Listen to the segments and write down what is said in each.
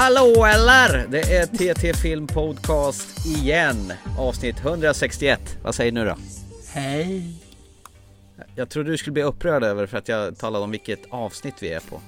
Hallå eller! Det är TT Film Podcast igen. Avsnitt 161. Vad säger du nu då? Hej! Jag trodde du skulle bli upprörd över för att jag talade om vilket avsnitt vi är på.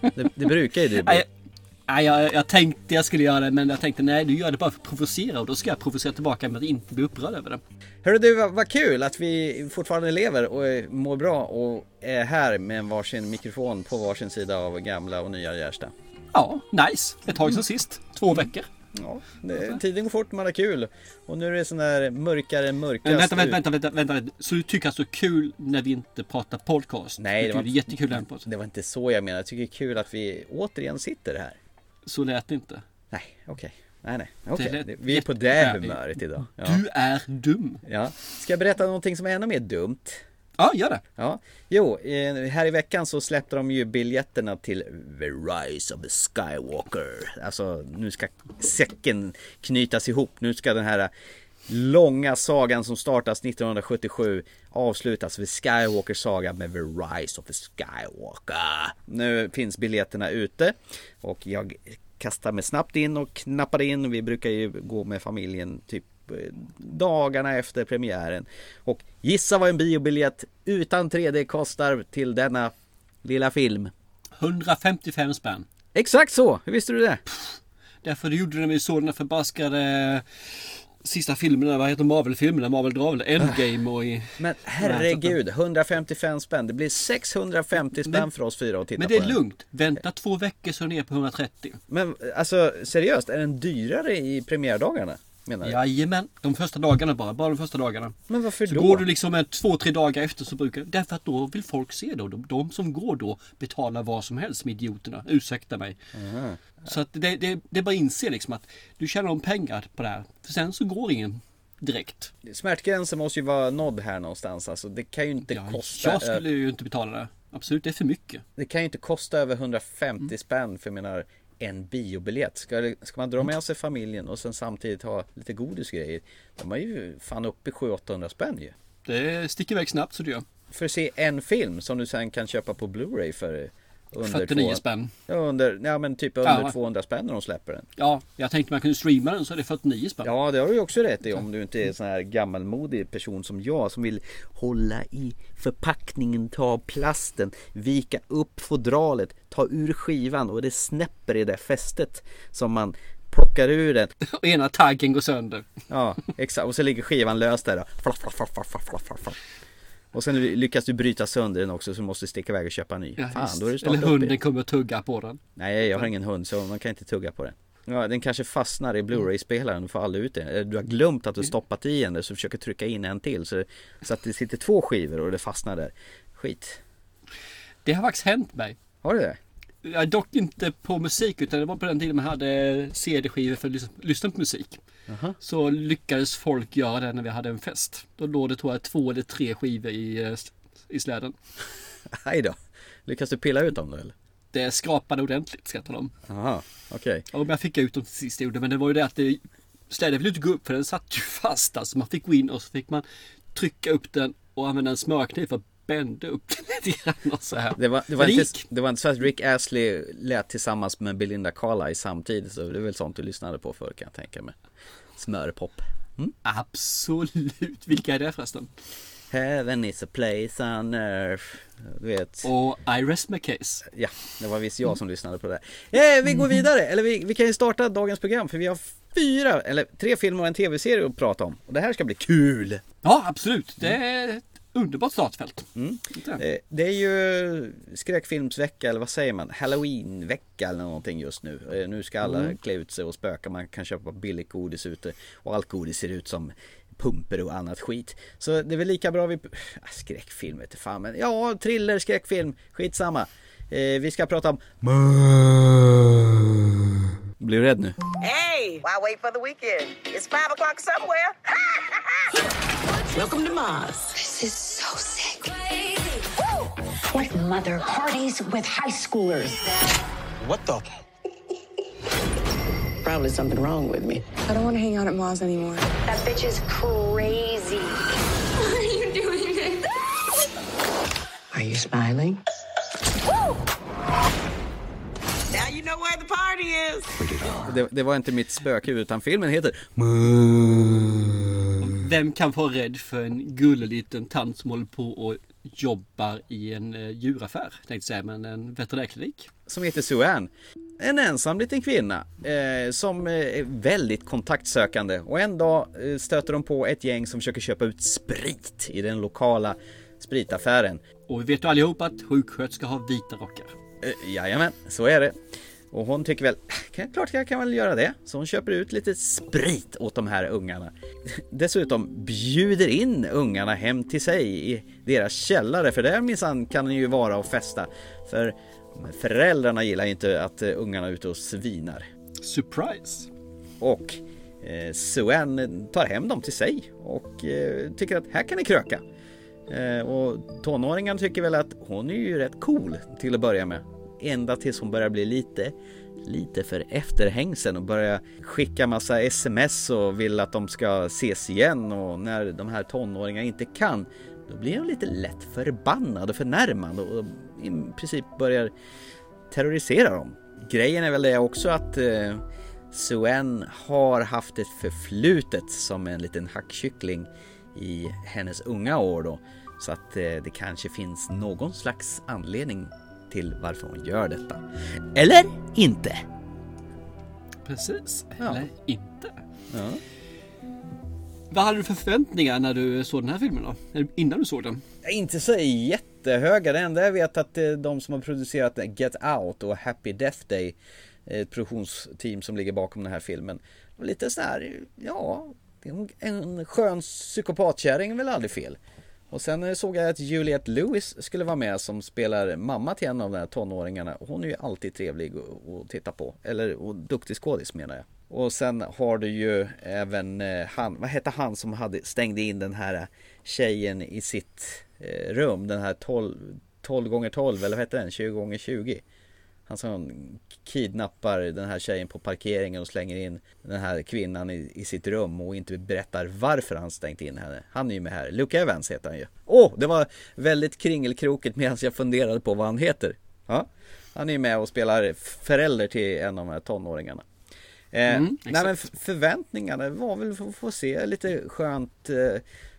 Det, det brukar ju du bli. Nej, jag, jag tänkte jag skulle göra det men jag tänkte nej du gör det bara för att provocera och då ska jag provocera tillbaka med att inte bli upprörd över det. Hörru du, vad, vad kul att vi fortfarande lever och mår bra och är här med varsin mikrofon på varsin sida av gamla och nya Gärsta. Ja, nice. Ett tag sedan sist. Två veckor. Ja, det, tiden går fort, man har kul. Och nu är det sån där mörkare, mörka Men vänta, vänta, vänta, vänta, vänta. Så du tycker alltså kul när vi inte pratar podcast? Nej, det var- det är jättekul när Det var inte så jag menade. Jag tycker det är kul att vi återigen sitter här. Så lät det inte. Nej, okej. Nej, nej. Okej. lät Det- Vi är på det humöret idag. Ja. Du är dum. ja. Ska jag berätta någonting som är ännu mer dumt? Ja, gör det. Ja, jo, eh, här i veckan så släppte de ju biljetterna till The Rise of the Skywalker. Alltså, nu ska säcken knytas ihop. Nu ska den här långa sagan som startas 1977 avslutas vid Skywalker saga med The Rise of the Skywalker. Nu finns biljetterna ute och jag kastar mig snabbt in och knappade in. Vi brukar ju gå med familjen typ dagarna efter premiären. Och gissa vad en biobiljett utan 3D kostar till denna lilla film. 155 spänn. Exakt så! Hur visste du det? Därför du gjorde det när vi såg den där förbaskade sista filmen, vad heter Marvel-filmerna? Marvel Dravel, Endgame och i... Men herregud, 155 spänn. Det blir 650 spänn Men- för oss fyra att titta Men på det är lugnt. Vänta två veckor så är den ner på 130. Men alltså seriöst, är den dyrare i premiärdagarna? Menar du? Jajamän, de första dagarna bara. Bara de första dagarna. Men varför Så då? går du liksom två, tre dagar efter så brukar Därför att då vill folk se det. Och de, de som går då betalar vad som helst med idioterna. Ursäkta mig. Så att det, det, det är bara att inse liksom att du tjänar om pengar på det här. För sen så går ingen direkt. Smärtgränsen måste ju vara nådd här någonstans. Alltså, det kan ju inte Ja, kosta... jag skulle ju inte betala det. Absolut, det är för mycket. Det kan ju inte kosta över 150 Mm. spänn för jag menar en biobiljett. Ska, det- ska man dra med sig familjen och sen samtidigt ha lite godisgrejer. De är ju fan uppe i 700-800 spänn ju. Det sticker iväg snabbt så det gör. För att se en film som du sen kan köpa på Blu-ray för under 49 två, spänn. Ja, under, ja men typ under Ja. 200 spänn när de släpper den. Ja, jag tänkte man kunde streama den så är det 49 spänn. Ja det har du ju också rätt i om du inte är en sån här gammalmodig person som jag som vill hålla i förpackningen, ta av plasten, vika upp fodralet, ta ur skivan och det snäpper i det fästet som man plockar ur den. Och ena taggen går sönder. Ja exakt och så ligger skivan löst där då. Flaff, flaff, flaff, Och sen lyckas du bryta sönder den också så du måste sticka iväg och köpa en ny. Ja, Fan, då är det Eller hunden kommer att tugga på den. Nej, jag har ingen hund så man kan inte tugga på den. Ja, den kanske fastnar i Blu-ray-spelaren och får aldrig ut den. Eller Du har glömt att du stoppat i den där så försöker trycka in en till. Så, så att det sitter två skivor och det fastnar där. Skit. Det har faktiskt hänt mig. Har du det? Ja, dock inte på musik utan det var på den tiden man hade CD-skivor för att lyssna på musik. Jaha. Så lyckades folk göra det när vi hade en fest. Då låg det tror jag två eller tre skivor i, eh, i släden. Hej då. Lyckas du pilla ut dem då eller? Det skrapade ordentligt tala om. Jaha, okej. Ja, men jag fick ut dem till sist gjorde men det var ju det att det, släden ville inte gå upp för den satt ju fast. Alltså man fick gå in och så fick man trycka upp den och använda en smörkniv för att bända upp den lite grann och så här. Det var, det, var inte, det var inte så att Rick Astley lät tillsammans med Belinda Carlisle samtidigt. Så det är väl sånt du lyssnade på förr kan jag tänka mig. Smörpop. Absolut. Vilka är det förresten? Heaven is a place on earth. Du vet. Och I rest my case. Ja, det var visst jag som lyssnade på det. Eh, vi går vidare, eller vi, vi kan ju starta dagens program för vi har fyra, eller tre filmer och en tv-serie att prata om. Och det här ska bli kul! Ja, absolut. Det underbart startfält. Mm. Eh, Det är ju skräckfilmsvecka, eller vad säger man? Halloweenvecka eller någonting just nu. Eh, Nu ska alla klä ut sig och spöka, man kan köpa billigt godis ute. Och allt godis ser ut som pumper och annat skit. Så det är väl lika bra vi... Ah, Skräckfilm vet jag fan men ja, thriller, skräckfilm, skitsamma. Eh, vi ska prata om... Blir du rädd nu? Hey, why wait for the weekend? It's five o'clock somewhere. Welcome to Mars. This is so sick. What mother parties with high schoolers? What the? Probably something wrong with me. I don't want to hang out at Mars anymore. That bitch is crazy. Why are you doing this? Are you smiling? Now you You know where the party is. Det, det var inte mitt spöke utan filmen heter Vem kan vara rädd för en gullig liten tant som håller på och jobbar i en eh, djuraffär? Tänkte säga, men en veterinärklinik. som heter Sue En ensam liten kvinna eh, som eh, är väldigt kontaktsökande och en dag eh, stöter de på ett gäng som försöker köpa ut sprit i den lokala spritaffären. Och vi vet ju allihop att sjuksköterskor har vita rockar. Eh, jajamän, så är det. Och hon tycker väl, klart jag kan väl göra det. Så hon köper ut lite sprit åt de här ungarna. Dessutom bjuder in ungarna hem till sig i deras källare, för där minsann kan den ju vara och festa. För föräldrarna gillar ju inte att eh, ungarna är ute och svinar. Surprise! Och eh, Suen tar hem dem till sig och eh, tycker att här kan ni kröka. Eh, och tonåringarna tycker väl att hon är ju rätt cool till att börja med. Ända tills hon börjar bli lite, lite för efterhängsen och börjar skicka massa sms och vill att de ska ses igen och när de här tonåringarna inte kan då blir hon lite lätt förbannad och förnärmad och i princip börjar terrorisera dem. Grejen är väl det också att eh, Suen har haft ett förflutet som en liten hackkyckling i hennes unga år då. Så att eh, det kanske finns någon slags anledning till varför hon gör detta. Eller inte. Precis, Ja. eller inte. Ja. Vad hade du för förväntningar när du såg den här filmen då? Eller Innan du såg den? Inte så jättehöga. Det enda jag vet att eh, de som har producerat Get Out och Happy Death Day, ett produktionsteam som ligger bakom den här filmen, lite så här, ja, en, en skön psykopatkärring är väl aldrig fel. Och sen eh, såg jag att Juliette Lewis skulle vara med som spelar mamma till en av de här tonåringarna. Hon är ju alltid trevlig att- titta på. Eller och duktig skådis menar jag. Och sen har du ju även eh, han, vad hette han som hade, stängde in den här eh, tjejen i sitt rum. Den här 12, 12 gånger 12 eller vad hette den? 20 gånger 20 han som kidnappar den här tjejen på parkeringen och slänger in den här kvinnan i, i sitt rum och inte berättar varför han stängt in henne. Han är ju med här. Luke Evans heter han ju. Åh, oh, det var väldigt kringelkrokigt medan jag funderade på vad han heter. Ja, han är ju med och spelar förälder till en av de här tonåringarna. Eh, Mm, nej men förväntningarna var väl att få se lite skönt eh,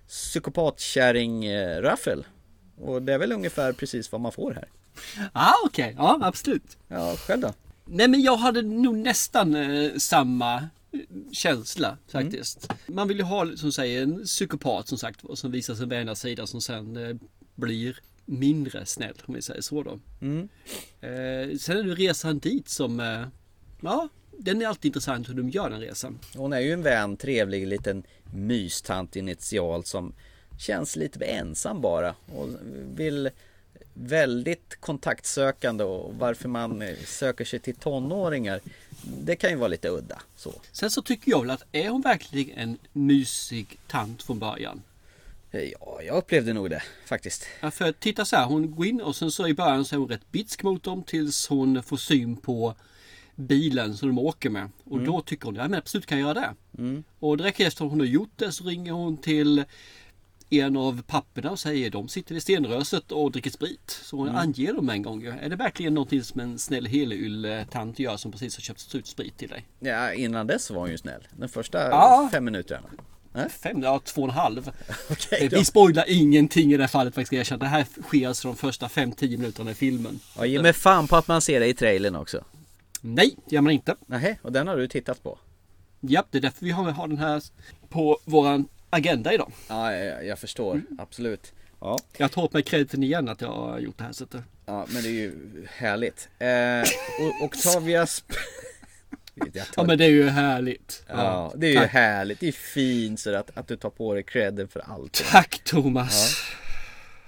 psykopatkärring-raffel. Och det är väl ungefär precis vad man får här. Ah, okej. Ja, absolut. Ja, själv då? Nej, men jag hade nog nästan eh, samma eh, känsla Mm. faktiskt. Man vill ju ha, som säger, en psykopat som sagt som visar på ena sidan som sen eh, blir mindre snäll om vi säger så då. Mm. Eh, sen är det resan dit som, eh, ja, den är alltid intressant hur de gör den resan. Hon är ju en vän, trevlig liten mystant initial som känns lite ensam bara och vill väldigt kontaktsökande och varför man eh, söker sig till tonåringar det kan ju vara lite udda så. Sen så tycker jag väl att är hon verkligen en mysig tant från början? Eh, Ja, jag upplevde nog det faktiskt. Ja, för titta så här, hon går in och sen så i början så är hon rätt bitsk mot dem tills hon får syn på bilen som de åker med. Och då tycker hon, ja men absolut kan jag göra det. Och direkt efter hon har gjort det så ringer hon till en av papporna och säger de sitter vid stenröset och dricker sprit. Så hon anger dem en gång. Är det verkligen någonting som en snäll helyll-tant gör som precis har köpt ut sprit till dig? Ja, innan dess var hon ju snäll. De första Ja. fem minuterna. Fem, ja två och en halv. Okej då. Vi spoilar ingenting i det här fallet faktiskt. Jag känner, det här sker alltså de första 5-10 minuterna i filmen. Ja, ge mig fan på att man ser det i trailern också. Nej, det gör man inte. Nej, och den har du tittat på? Japp, det är därför vi har, har den här på våran agenda idag. Ja, jag, jag förstår. Mm. Absolut. Ja. Jag tar åt mig crediten igen att jag har gjort det här sättet. ja, men det är ju härligt. Eh, och Octavia Sp- Jag tar- Ja men det är ju härligt. Ja, det är ju tack. härligt. Det är fint så att, att du tar på dig credden för allt. Tack Thomas.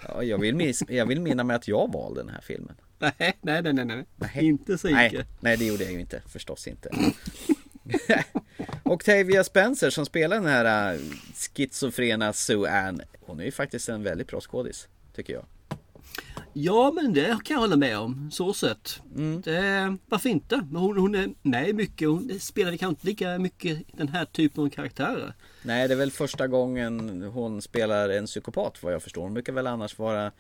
Ja, jag, vill minnas, jag vill minna mig att jag valde den här filmen. Nej, nej, nej, nej, nej. Nej. Inte så Nej, nej, det gjorde jag ju inte. Förstås inte. Octavia Spencer som spelar den här äh, schizofrena Sue Ann. Hon är ju faktiskt en väldigt bra skådis. Tycker jag. Ja men det kan jag hålla med om. Så sett. Mm. Det, varför inte? Hon, hon är med mycket. Hon spelar kanske inte lika mycket den här typen av karaktärer. Nej, det är väl första gången hon spelar en psykopat vad jag förstår. Hon brukar väl annars vara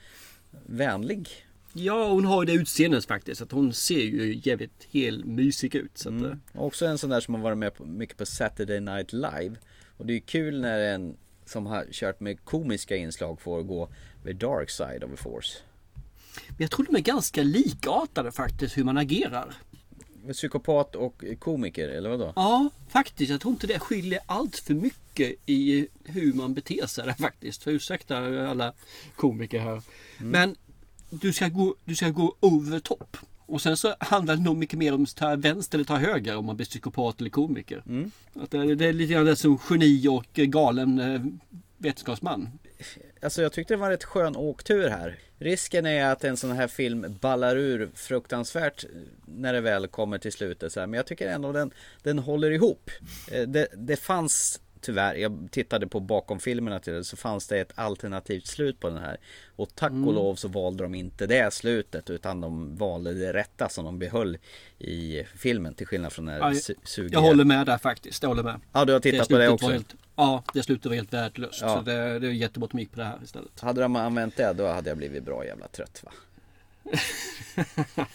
vänlig. Ja, hon har ju det utseendet faktiskt. Att hon ser ju jävligt helt mysig ut. Så att, Mm. Också en sån där som har varit med på, mycket på Saturday Night Live. Och det är ju kul när en som har kört med komiska inslag får gå the dark side of the force. Men jag tror de är ganska likartade faktiskt hur man agerar. Psykopat och komiker, eller vadå? Ja, faktiskt. Jag tror inte det skiljer allt för mycket i hur man beter sig där faktiskt. För ursäkta alla komiker här. Men du ska, gå, du ska gå over top. Och sen så handlar det nog mycket mer om att ta vänster eller ta höger om man blir psykopat eller komiker. Att det, det är lite grann det som geni och galen eh, vetenskapsman. Alltså jag tyckte det var rätt skön åktur här. Risken är att en sån här film ballar ur fruktansvärt när det väl kommer till slutet. Så här. Men jag tycker ändå den, den håller ihop. Eh, Det, det fanns tyvärr, jag tittade på bakom filmerna till det, så fanns det ett alternativt slut på den här. Och tack och lov så valde de inte det slutet utan de valde det rätta som de behöll i filmen till skillnad från den Ja, här sugiga. Jag håller med där faktiskt. Jag håller med. Ja, du har tittat på det också. Helt, ja, det slutet var helt värdelöst. Ja. Så det, det är jättebra att de gick på det här istället. Hade de använt det då hade jag blivit bra jävla trött va?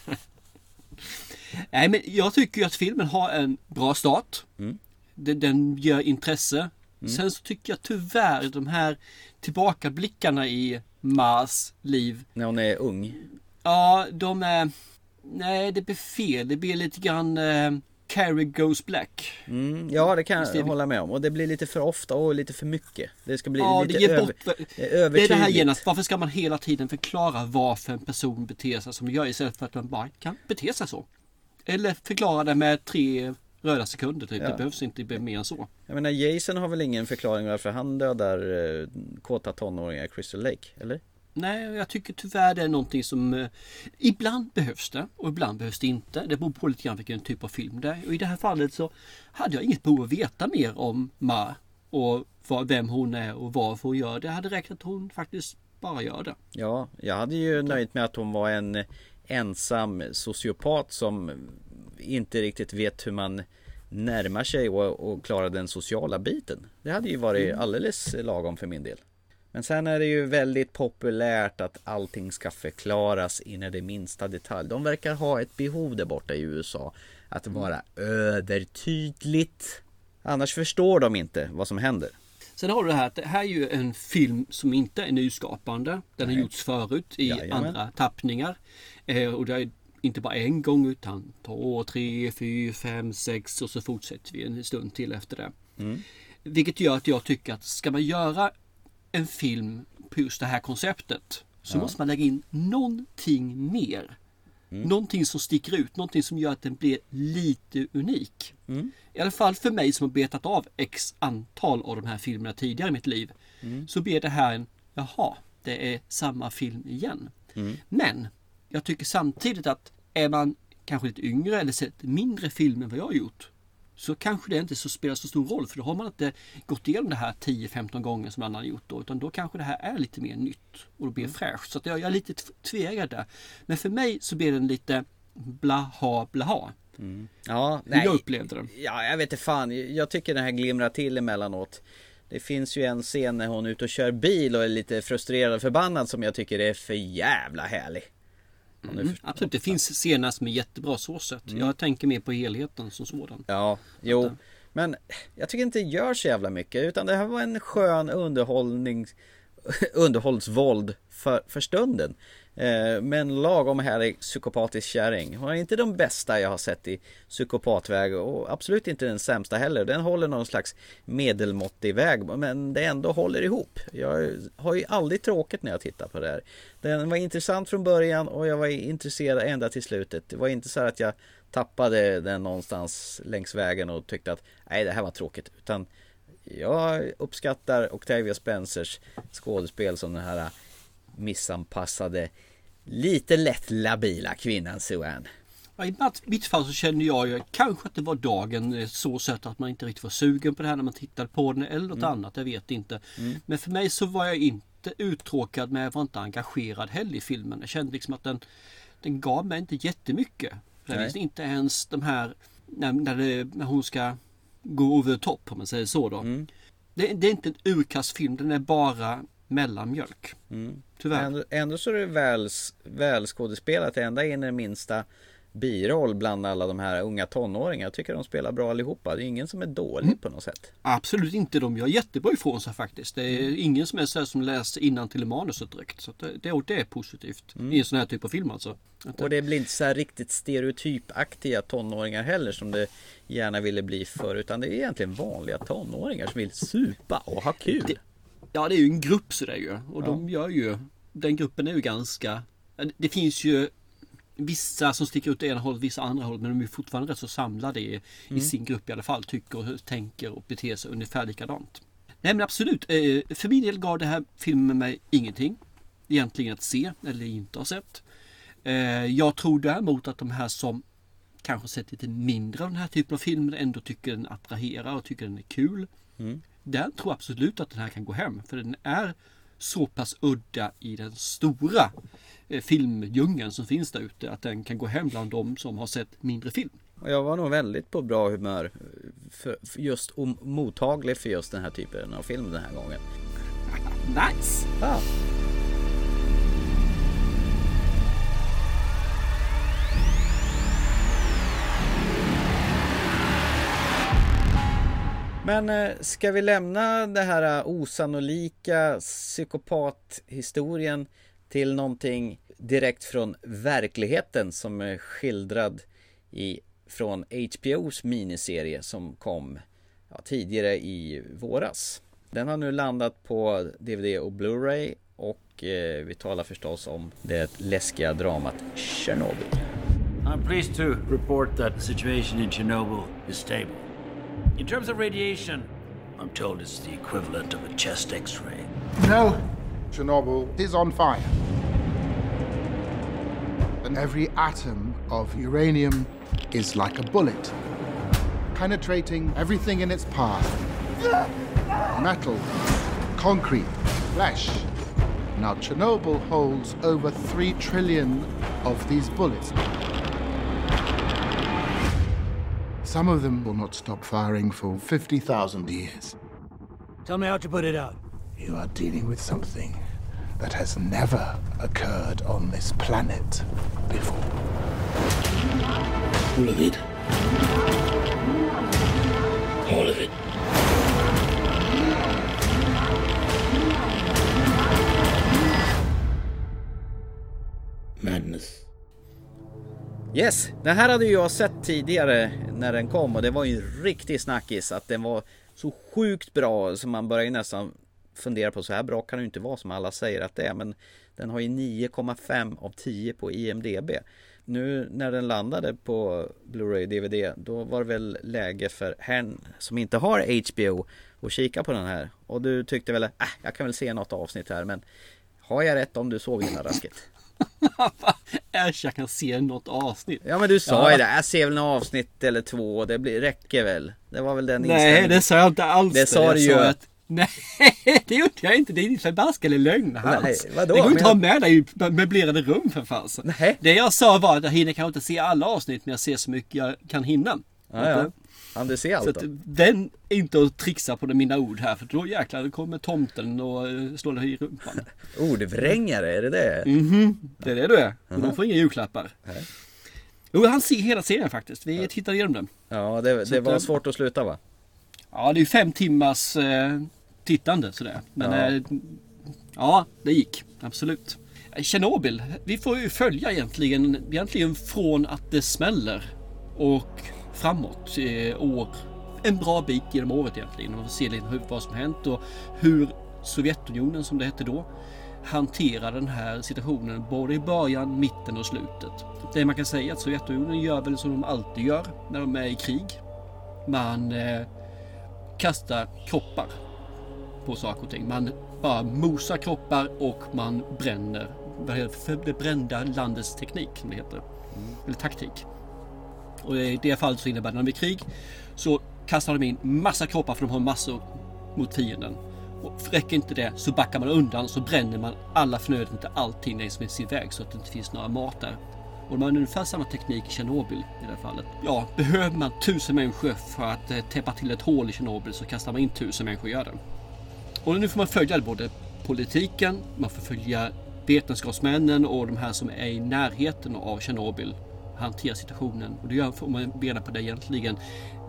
Nej men jag tycker ju att filmen har en bra start. Mm. Den, ger intresse. Sen så tycker jag tyvärr de här tillbakablickarna i Mars liv. När hon är ung. Ja, de är... Nej, det blir fel. Det blir lite grann eh, Carrie Goes Black. Mm, ja det kan jag hålla med om. Och det blir lite för ofta och lite för mycket. Det ska bli Ja, det lite ger över, bort... Det är det här genast. Varför ska man hela tiden förklara varför en person beter sig som gör istället för att man bara kan bete sig så? Eller förklara det med tre röda sekunder typ. Ja. Det behövs inte mer än så. Jag menar Jason har väl ingen förklaring varför han dödar eh, kåta tonåringar i Crystal Lake? Eller? Nej, jag tycker tyvärr det är någonting som eh, ibland behövs det och ibland behövs det inte. Det beror på lite grann vilken typ av film det är. Och i det här fallet så hade jag inget behov att veta mer om Ma och vad, vem hon är och varför hon gör det. Det hade räckt att hon faktiskt bara gör det. Ja, jag hade ju nöjt med att hon var en ensam sociopat som inte riktigt vet hur man närmar sig och, och klarar den sociala biten. Det hade ju varit alldeles lagom för min del. Men sen är det ju väldigt populärt att allting ska förklaras in i det minsta detalj. De verkar ha ett behov där borta i USA att vara övertydligt. Annars förstår de inte vad som händer. Sen har du det här att det här är ju en film som inte är nyskapande. Den har gjorts förut i Jajamän. andra tappningar. Eh, och det är inte bara en gång utan två, tre, fyra, fem, sex och så fortsätter vi en stund till efter det. Vilket gör att jag tycker att ska man göra en film på just det här konceptet så måste man lägga in någonting mer. Någonting som sticker ut, någonting som gör att den blir lite unik. I alla fall för mig som har betat av x antal av de här filmerna tidigare i mitt liv. Så blir det här en, jaha, det är samma film igen. Men jag tycker samtidigt att är man kanske lite yngre eller sett mindre film än vad jag har gjort. Så kanske det inte så spelar så stor roll för då har man inte gått igenom det här 10-15 gånger som annan har gjort då. Utan då kanske det här är lite mer nytt och då blir det fräscht. Så jag, jag är lite tv- tveeggad där. Men för mig så blir den lite blaha blaha. Ja, Hur jag upplevde den. Ja, jag vet inte fan. Jag tycker den här glimrar till emellanåt. Det finns ju en scen när hon är ute och kör bil och är lite frustrerad och förbannad som jag tycker är för jävla härlig. Mm, absolut, det finns som är jättebra så sett. Jag tänker mer på helheten som sådan. Ja, jo. Men jag tycker inte det gör så jävla mycket utan det här var en skön underhållning underhållsvåld för, för stunden. Eh, men lagom härlig psykopatisk kärring. Hon är inte de bästa jag har sett i psykopatväg och absolut inte den sämsta heller. Den håller någon slags medelmåttig väg men det ändå håller ihop. Jag har ju aldrig tråkigt när jag tittar på det här. Den var intressant från början och jag var intresserad ända till slutet. Det var inte så här att jag tappade den någonstans längs vägen och tyckte att nej det här var tråkigt. Utan jag uppskattar Octavia Spencers skådespel som den här missanpassade lite lätt labila kvinnan Sue Ja, I mitt- fall så kände jag ju kanske att det var dagen eh, så sett att man inte riktigt var sugen på det här när man tittade på den eller något annat, jag vet inte. Men för mig så var jag inte uttråkad men jag var inte engagerad heller i filmen. Jag kände liksom att den, den gav mig inte jättemycket. Det är inte ens de här när, när, det, när hon ska gå over the top om man säger så då. Det, det är inte en urkastfilm, den är bara mellanmjölk. Tyvärr. Ändå, ändå så är det väl, välskådespelat ända in i den minsta biroll bland alla de här unga tonåringarna. Jag tycker de spelar bra allihopa. Det är ingen som är dålig Mm. på något sätt. Absolut inte. De gör jättebra ifrån sig faktiskt. Det är ingen som är så här som läser innan till manuset direkt. Så det, det, det är positivt i en sån här typ av film alltså. Och det blir inte så här riktigt stereotypaktiga tonåringar heller som det gärna ville bli förr. Utan det är egentligen vanliga tonåringar som vill supa och ha kul. Det- Ja det är ju en grupp sådär ju. Och de gör ju, den gruppen är ju ganska, det finns ju vissa som sticker ut ena hållet, vissa andra hållet. Men de är fortfarande rätt så samlade i, i sin grupp i alla fall. Tycker, tänker och beter sig ungefär likadant. Nej men absolut, eh, för min del gav det här filmen mig ingenting. Egentligen att se eller inte ha sett. Eh, Jag tror däremot att de här som kanske sett lite mindre av den här typen av filmer ändå tycker den attraherar och tycker den är kul. Där tror jag absolut att den här kan gå hem. För den är så pass udda i den stora eh, filmdjungeln som finns där ute. Att den kan gå hem bland de som har sett mindre film. Jag var nog väldigt på bra humör. För, för just och mottaglig för just den här typen av film den här gången. Nice! Ja. Men eh, ska vi lämna det här eh, osannolika psykopathistorien till någonting direkt från verkligheten som är skildrad i, från HBOs miniserie som kom ja, tidigare i våras. Den har nu landat på DVD och Blu-ray och eh, vi talar förstås om det läskiga dramat Chernobyl. I'm pleased to report that the situation in Chernobyl is stable. In terms of radiation, I'm told it's the equivalent of a chest x ray. No, Chernobyl is on fire. And every atom of uranium is like a bullet, penetrating everything in its path metal, concrete, flesh. Now, Chernobyl holds over three trillion of these bullets. Some of them will not stop firing for 50,000 years. Tell me how to put it out. You are dealing with something that has never occurred on this planet before. All of it. All of it. Madness. Yes, den här hade ju jag sett tidigare när den kom och det var ju en riktig snackis att den var så sjukt bra så man börjar ju nästan fundera på så här bra kan det ju inte vara som alla säger att det är men den har ju 9,5 av 10 på IMDB. Nu när den landade på Blu-ray DVD då var det väl läge för hen som inte har HBO att kika på den här och du tyckte väl äh, jag kan väl se något avsnitt här men har jag rätt om du såg hela rasket? Äsch, jag kan se något avsnitt. Ja men du sa Ja. ju det, jag ser väl något avsnitt eller två, det blir, räcker väl? Det var väl den Nej, det sa jag inte alls. Det sa Jag du ju. Att, nej, det gjorde jag inte. Det är din förbaskade lögn alls. Nej, vadå? Det går inte att ha med dig i möblerade rum för fasen. Det jag sa var att jag hinner kanske inte se alla avsnitt, men jag ser så mycket jag kan hinna. Ja, ja. Ja, du ser Så allt att den är inte att trixa på mina ord här för då jäklar då kommer tomten och eh, slår dig i rumpan. Ordvrängare, är det det? Det är det du är. Och de får inga julklappar. Jo, han ser hela serien faktiskt. Vi tittade igenom den. Ja, det, det att, var eh, svårt att sluta va? Ja, det är fem timmars eh, tittande sådär. Men Ja. ja. ja, det gick. Absolut. Eh, Tjernobyl. Vi får ju följa egentligen, egentligen från att det smäller och framåt eh, år. En bra bit genom året egentligen. Man får se lite hur, vad som hänt och hur Sovjetunionen som det hette då hanterar den här situationen både i början, mitten och slutet. Det man kan säga är att Sovjetunionen gör väl som de alltid gör när de är i krig. Man eh, kastar kroppar på saker och ting. Man bara mosar kroppar och man bränner. Det? Brända landets teknik som det heter. Eller taktik. Och i det fallet så innebär det när de är i krig så kastar de in massa kroppar för de har massor mot fienden. Och räcker inte det så backar man undan så bränner man alla förnödenheter, allting längs med sin väg så att det inte finns några mat där. Och de har ungefär samma teknik i Tjernobyl i det här fallet. Ja, behöver man tusen människor för att eh, täppa till ett hål i Tjernobyl så kastar man in tusen människor och gör det. Och nu får man följa både politiken, man får följa vetenskapsmännen och de här som är i närheten av Tjernobyl hantera situationen. Och det gör, får man reda på det egentligen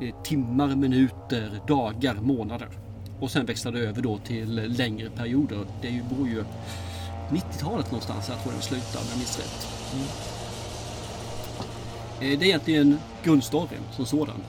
eh, timmar, minuter, dagar, månader. Och sen växlar det över då till längre perioder. Det beror ju 90-talet någonstans, jag tror den slutar om jag minns rätt. Eh, Det är egentligen grundstoryn som sådan.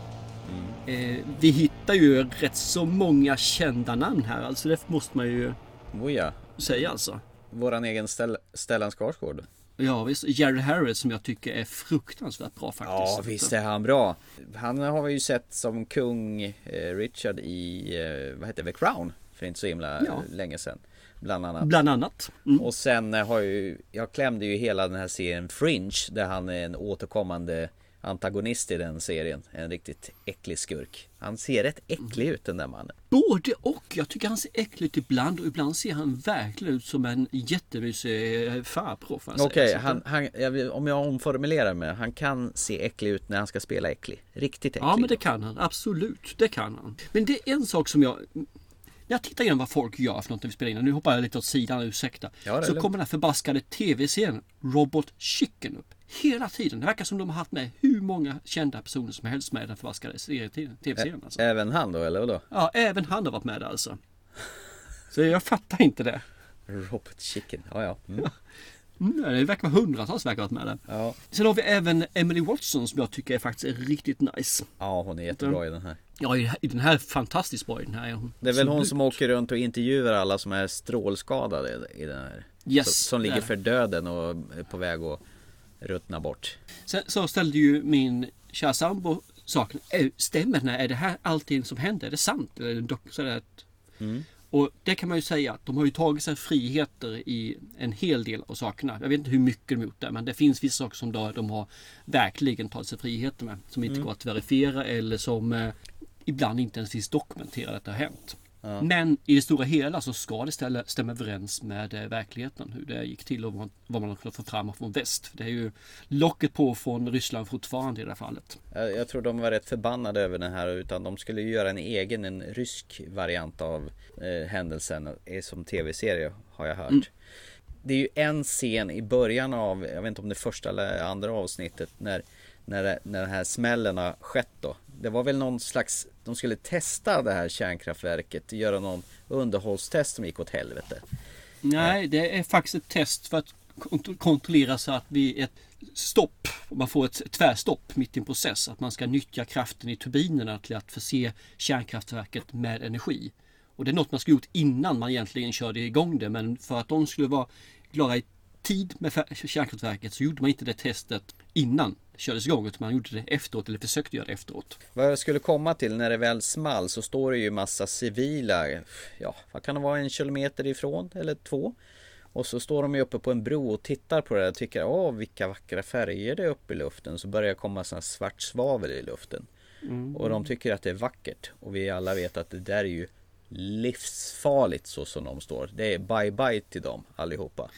Eh, Vi hittar ju rätt så många kända namn här, alltså det måste man ju Oh ja. säga alltså. Våran egen Stell- Stellan Skarsgård. Ja visst, Jerry Harris som jag tycker är fruktansvärt bra faktiskt. Ja visst är han bra. Han har vi ju sett som kung eh, Richard i, eh, vad heter det, The Crown. För inte så himla Ja. länge sedan. Bland annat. Bland annat. Mm. Och sen har ju, jag klämde ju hela den här serien Fringe. Där han är en återkommande antagonist i den serien. En riktigt äcklig skurk. Han ser rätt äcklig ut den där mannen. Både och. Jag tycker han ser äcklig ut ibland och ibland ser han verkligen ut som en jättemysig eh, farbror. Okej, att- han, han, om jag omformulerar mig. Han kan se äcklig ut när han ska spela äcklig. Riktigt äcklig. Ja men det kan han, absolut. Det kan han. Men det är en sak som jag... Jag tittar igenom vad folk gör för något när vi spelar in, nu hoppar jag lite åt sidan, ursäkta. Ja, så kommer den här förbaskade tv-serien Robot Chicken upp. Hela tiden. Det verkar som de har haft med hur många kända personer som helst med den förbaskade serie- tv-serien. Alltså. Även han då, eller vadå? Ja, även han har varit med där alltså. Så jag fattar inte det. Robot Chicken, ja ja. Mm. Mm, det verkar vara hundratals verkar varit med där. Ja. Sen har vi även Emily Watson som jag tycker är faktiskt är riktigt nice. ja, hon är jättebra i den här. Ja, i den här fantastiskt bra i den här. är hon. Det är väl hon som åker runt och intervjuar alla som är strålskadade i den här. Yes, som ligger för döden och är på väg att ruttna bort. Sen så ställde ju min kära sambo saken. "Är- Stämmer det? här? Är det här allting som händer? Är det sant? Eller är det sådär att... Och det kan man ju säga att de har ju tagit sig friheter i en hel del av sakerna. Jag vet inte hur mycket de gjort det men det finns vissa saker som de har verkligen tagit sig friheter med. Som inte går att verifiera eller som eh, ibland inte ens finns dokumenterat att det har hänt. Men i det stora hela så ska det ställa, stämma överens med eh, verkligheten. Hur det gick till och vad, vad man kunnat få fram från väst. För det är ju locket på från Ryssland fortfarande i det här fallet. Jag, jag tror de var rätt förbannade över den här utan de skulle göra en egen, en rysk variant av eh, händelsen eh, som tv-serie har jag hört. Det är ju en scen i början av, jag vet inte om det första eller andra avsnittet när när, det- när den här smällen har skett då. Det var väl någon slags, de skulle testa det här kärnkraftverket, göra någon underhållstest som gick åt helvete. Nej, det är faktiskt ett test för att kont- kontrollera så att vid ett stopp, man får ett tvärstopp mitt i en process, att man ska nyttja kraften i turbinerna till att förse kärnkraftverket med energi. Och det är något man skulle gjort innan man egentligen körde igång det, men för att de skulle vara klara i tid med kärnkraftverket så gjorde man inte det testet innan kördes igång, utan man gjorde det efteråt, eller försökte göra det efteråt. Vad jag skulle komma till när det väl small så står det ju massa civila, ja vad kan det vara en kilometer ifrån eller två? Och så står de ju uppe på en bro och tittar på det och tycker åh vilka vackra färger det är uppe i luften. Så börjar det komma sån svart svavel i luften. Och de tycker att det är vackert. Och vi alla vet att det där är ju livsfarligt så som de står. Det är bye bye till dem allihopa.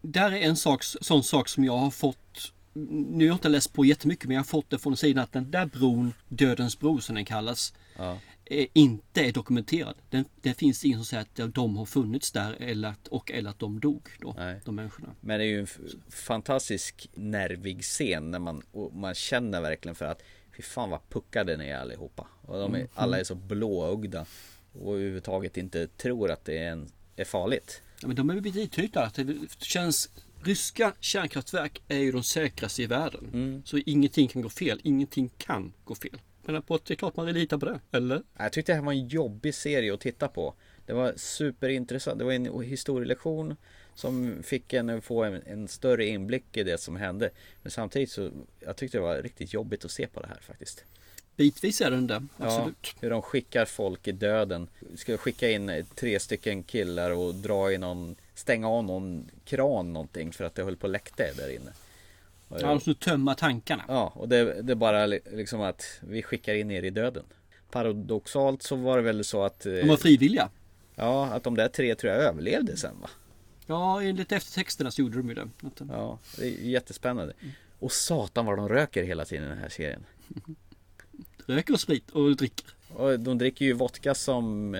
Där är en sak, sån sak som jag har fått Nu har jag inte läst på jättemycket men jag har fått det från sidan att den där bron, Dödens bro som den kallas, Ja. är, inte är dokumenterad. Den, det finns ingen som säger att de har funnits där eller att, och eller att de dog då, Nej. de människorna. Men det är ju en fantastisk nervig scen när man, man känner verkligen för att Fy fan vad puckade ni är allihopa. Och de är, alla är så blåögda. Och överhuvudtaget inte tror att det är, en, är farligt. Ja, men de är lite att Det känns, ryska kärnkraftverk är ju de säkraste i världen. Mm. Så ingenting kan gå fel. Ingenting kan gå fel. Men på det är klart man litar på det. Eller? Jag tyckte det här var en jobbig serie att titta på. Det var superintressant. Det var en historielektion som fick en att få en, en större inblick i det som hände. Men samtidigt så jag tyckte det var riktigt jobbigt att se på det här faktiskt. Bitvis är den det. Absolut. Ja, hur de skickar folk i döden. Ska skicka in tre stycken killar och dra i någon, stänga av någon kran någonting för att det höll på att läckte där inne. Och, Ja, de skulle tömma tankarna. ja, och det, det är bara li- liksom att vi skickar in er i döden. Paradoxalt så var det väl så att, eh, De var frivilliga. ja, att de där tre tror jag överlevde sen va? Ja, enligt eftertexterna så gjorde de ju det. Ja, det är jättespännande. Och satan vad de röker hela tiden i den här serien. Röker och sprit och dricker. Och de dricker ju vodka som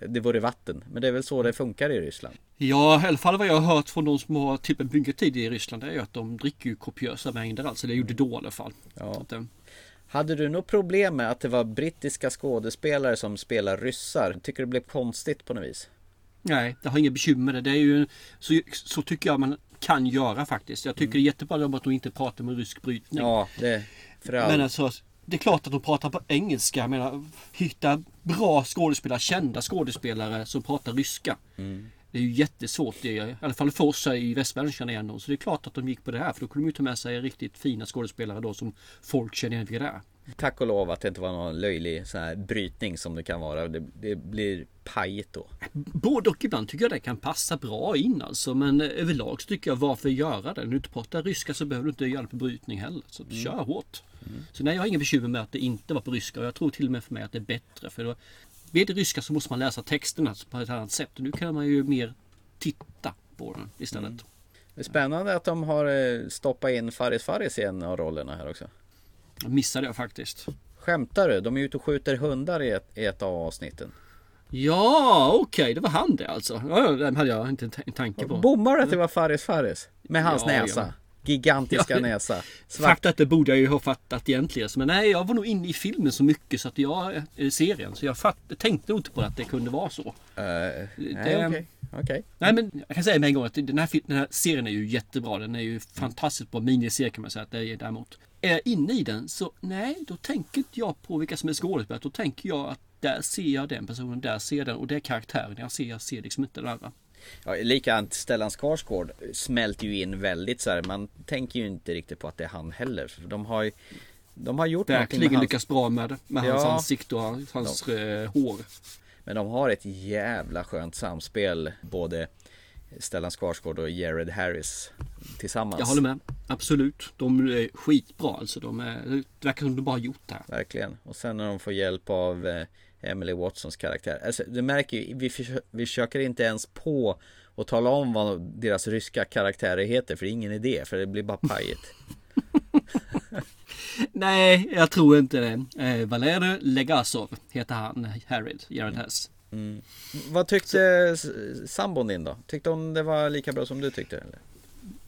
det vore vatten. Men det är väl så det funkar i Ryssland. Ja, i alla fall vad jag har hört från de som har typ en mycket tid i Ryssland är ju att de dricker ju kopiösa mängder alltså. Det gjorde då i alla fall. Ja. Att, eh, Hade du något problem med att det var brittiska skådespelare som spelar ryssar? Tycker du det blev konstigt på något vis? nej, det har inga bekymmer med det. det är ju, så, så tycker jag man kan göra faktiskt. Jag tycker det är jättebra att de inte pratar med rysk brytning. Ja, det... För all... Men alltså, det är klart att de pratar på engelska. Jag menar, hitta bra skådespelare, kända skådespelare som pratar ryska. Det är ju jättesvårt. Det är, I alla fall för oss här i västvärlden känna igen dem. Så det är klart att de gick på det här. För då kunde de ju ta med sig riktigt fina skådespelare då som folk känner igen vilka det är. Tack och lov att det inte var någon löjlig sån här brytning som det kan vara. Det, det blir pajigt då. Både och ibland tycker jag det kan passa bra in alltså. Men överlag så tycker jag varför göra det? När du inte pratar ryska så behöver du inte göra det på brytning heller. Så kör hårt. Så nej, jag har inga bekymmer med att det inte var på ryska. Och jag tror till och med för mig att det är bättre. För då, med ryska så måste man läsa texterna på ett annat sätt. Nu kan man ju mer titta på den istället. Det är spännande att de har eh, stoppat in Faris Faris i en av rollerna här också. Jag missade jag faktiskt. Skämtar du? De är ute och skjuter hundar i ett, i ett av avsnitten. Ja, okej, det var han det alltså. Ja, det hade jag inte en tanke på. Bommar du att det var Faris Faris? Med hans Ja, näsa. ja. Gigantiska näsa. Svart. Fakta det borde jag ju ha fattat egentligen. Men nej, jag var nog inne i filmen så mycket så att jag, eh, serien, så jag fatt, tänkte nog inte på att det kunde vara så. Nej, Det- okej. Okej. Nej men jag kan säga med en gång att den här, den här serien är ju jättebra. Den är ju fantastiskt bra miniserie kan man säga att det är däremot. Är jag inne i den så nej, då tänker inte jag på vilka som är skådespelare. Då tänker jag att där ser jag den personen, där ser jag den och det är karaktären jag ser. Jag ser liksom inte den andra. Ja, likadant Stellan Skarsgård smälter ju in väldigt så här. Man tänker ju inte riktigt på att det är han heller. För de har ju de har gjort Verkligen hans, lyckas bra med, med hans Ja. ansikte och hans, hans eh, hår. Men de har ett jävla skönt samspel Både Stellan Skarsgård och Jared Harris Tillsammans Jag håller med. Absolut. De är skitbra alltså. De är, det verkar som de bara gjort det här. Verkligen Och sen när de får hjälp av eh, Emily Watsons karaktär Alltså du märker ju Vi, försö- vi försöker inte ens på att tala om vad deras ryska karaktärer heter För det är ingen idé För det blir bara pajigt Nej, jag tror inte det. Eh, Valery Legasov heter han, Harrid, Jared Hess. Vad tyckte s- sambon din då? Tyckte hon det var lika bra som du tyckte? Eller?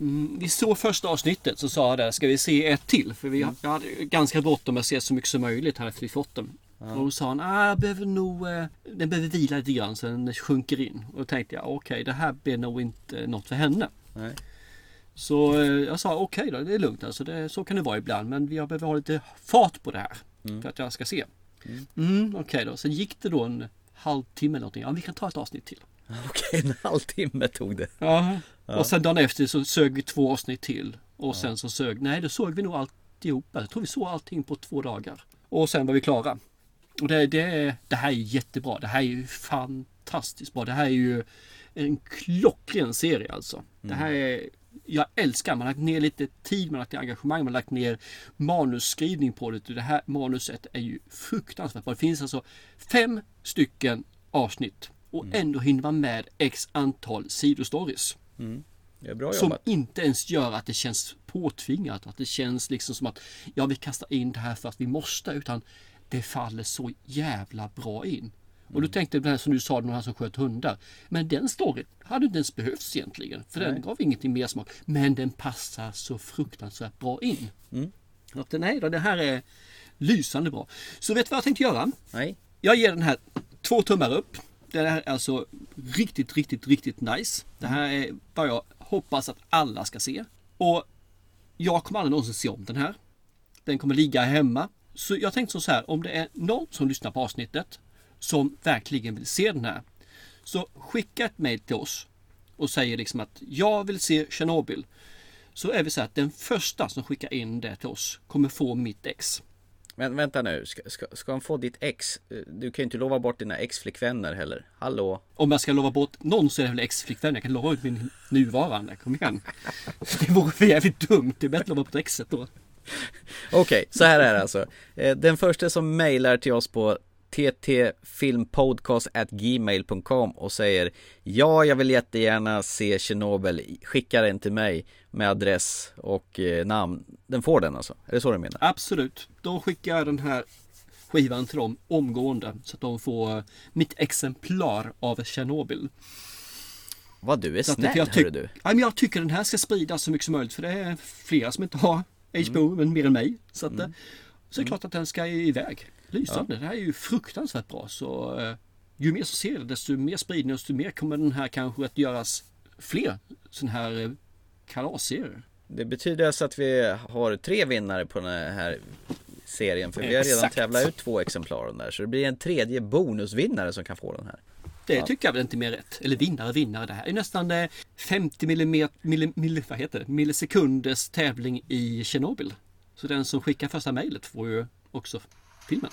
Mm, vi såg första avsnittet så sa jag det, ska vi se ett till? För vi jag hade ganska bråttom att se så mycket som möjligt här efter vi fått den. Och då sa han, ah, jag behöver nog, eh, den behöver vila lite grann så den sjunker in. Och då tänkte jag, okej det här blir nog inte något för henne. Nej. Så eh, jag sa okej då, det är lugnt alltså. Det, så kan det vara ibland. Men jag behöver ha lite fart på det här. För att jag ska se. Mm, okej då. Sen gick det då en halvtimme eller någonting. Ja, vi kan ta ett avsnitt till. Okej, en halvtimme tog det Ja. Och sen dagen efter så sög vi två avsnitt till. Och sen så sög, nej då såg vi nog alltihopa. Jag tror vi såg allting på två dagar. Och sen var vi klara. Och det, det, det här är jättebra. Det här är ju fantastiskt bra. Det här är ju en klockren serie alltså. Det här är, jag älskar, man har lagt ner lite tid, man har lagt ner engagemang, man har lagt ner manusskrivning på det. Det här manuset är ju fruktansvärt. Det finns alltså fem stycken avsnitt. Och ändå hinner man med x antal sidostories. Det är bra Som inte ens gör att det känns påtvingat. Att det känns liksom som att ja, vi kastar in det här för att vi måste. Utan det faller så jävla bra in. Och Mm. du tänkte på det här som du sa, de här som sköt hundar. Men den storyn hade inte ens behövts egentligen. För den gav ingenting mer smak. Men den passar så fruktansvärt bra in. Mm. Att, nej, då, det här är lysande bra. Så vet du vad jag tänkte göra? Nej Jag ger den här två tummar upp. Det här är alltså riktigt, riktigt, riktigt nice. Det här är vad jag hoppas att alla ska se. Och jag kommer aldrig någonsin se om den här. Den kommer ligga hemma. Så jag tänkte så här, om det är någon som lyssnar på avsnittet som verkligen vill se den här. Så skicka ett mail till oss och säger liksom att jag vill se Tjernobyl. Så är vi så här att den första som skickar in det till oss kommer få mitt ex. Men vänta nu, ska, ska, ska han få ditt ex? Du kan ju inte lova bort dina ex-flickvänner heller Hallå? Om jag ska lova bort någon så är det väl ex-flickvän. Jag kan lova ut min nuvarande. Kom igen. Det vore för jävligt dumt. Det är bättre att lova bort exet då. Okej, så här är det alltså. Eh, Den första som mejlar till oss på ttfilmpodcast.gmail.com och säger Ja, jag vill jättegärna se Tjernobyl. Skicka den till mig med adress och eh, namn. Den får den alltså? Är det så du menar? Absolut. Då skickar jag den här skivan till dem omgående. Så att de får eh, mitt exemplar av Tjernobyl. Vad du är snäll jag, hörru du. Ja, men jag tycker den här ska spridas så mycket som möjligt. För det är flera som inte har HBO, Mm. men mer än mig. Så, att, eh, så är det klart att den ska iväg. Lysande. Det här är ju fruktansvärt bra. Så eh, ju mer som ser det, desto mer spridning och desto mer kommer den här kanske att göras fler sådana här eh, kalasserier. Det betyder alltså att vi har tre vinnare på den här serien. För vi har redan Exakt. tävlat ut två exemplar där. Så det blir en tredje bonusvinnare som kan få den här. Det tycker jag väl inte mer rätt. Eller vinnare, vinnare. Det här är nästan eh, 50 millimeter, milli, milli, vad heter det? millisekunders tävling i Tjernobyl. Så den som skickar första mejlet får ju också filmen.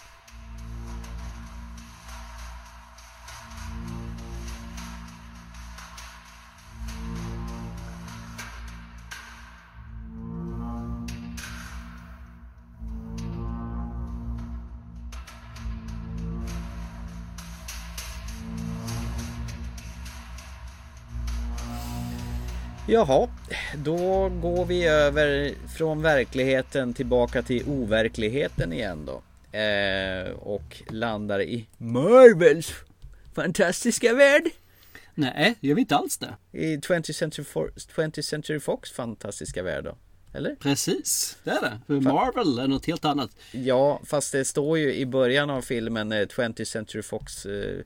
Jaha, då går vi över från verkligheten tillbaka till overkligheten igen då. Eh, och landar i Marvels fantastiska värld. Nej, gör vi inte alls det. I 20th Century, For- 20th Century Fox fantastiska värld då. Eller? Precis, det är det. För Marvel är något helt annat. Ja, fast det står ju i början av filmen när 20th Century Fox eh,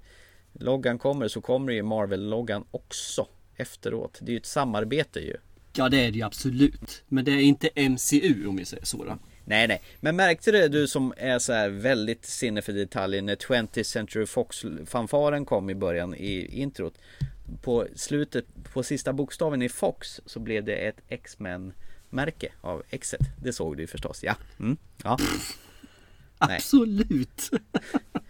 loggan kommer så kommer ju Marvel-loggan också efteråt. Det är ju ett samarbete ju. Ja, det är det ju absolut. Men det är inte MCU om vi säger så. Då. Nej, nej. Men märkte du, du som är så här väldigt sinne för detaljer när 20th Century Fox-fanfaren kom i början i introt. På slutet, på sista bokstaven i Fox så blev det ett X-Men märke av Xet. Det såg du ju förstås, ja. Mm, ja. Nej. Absolut.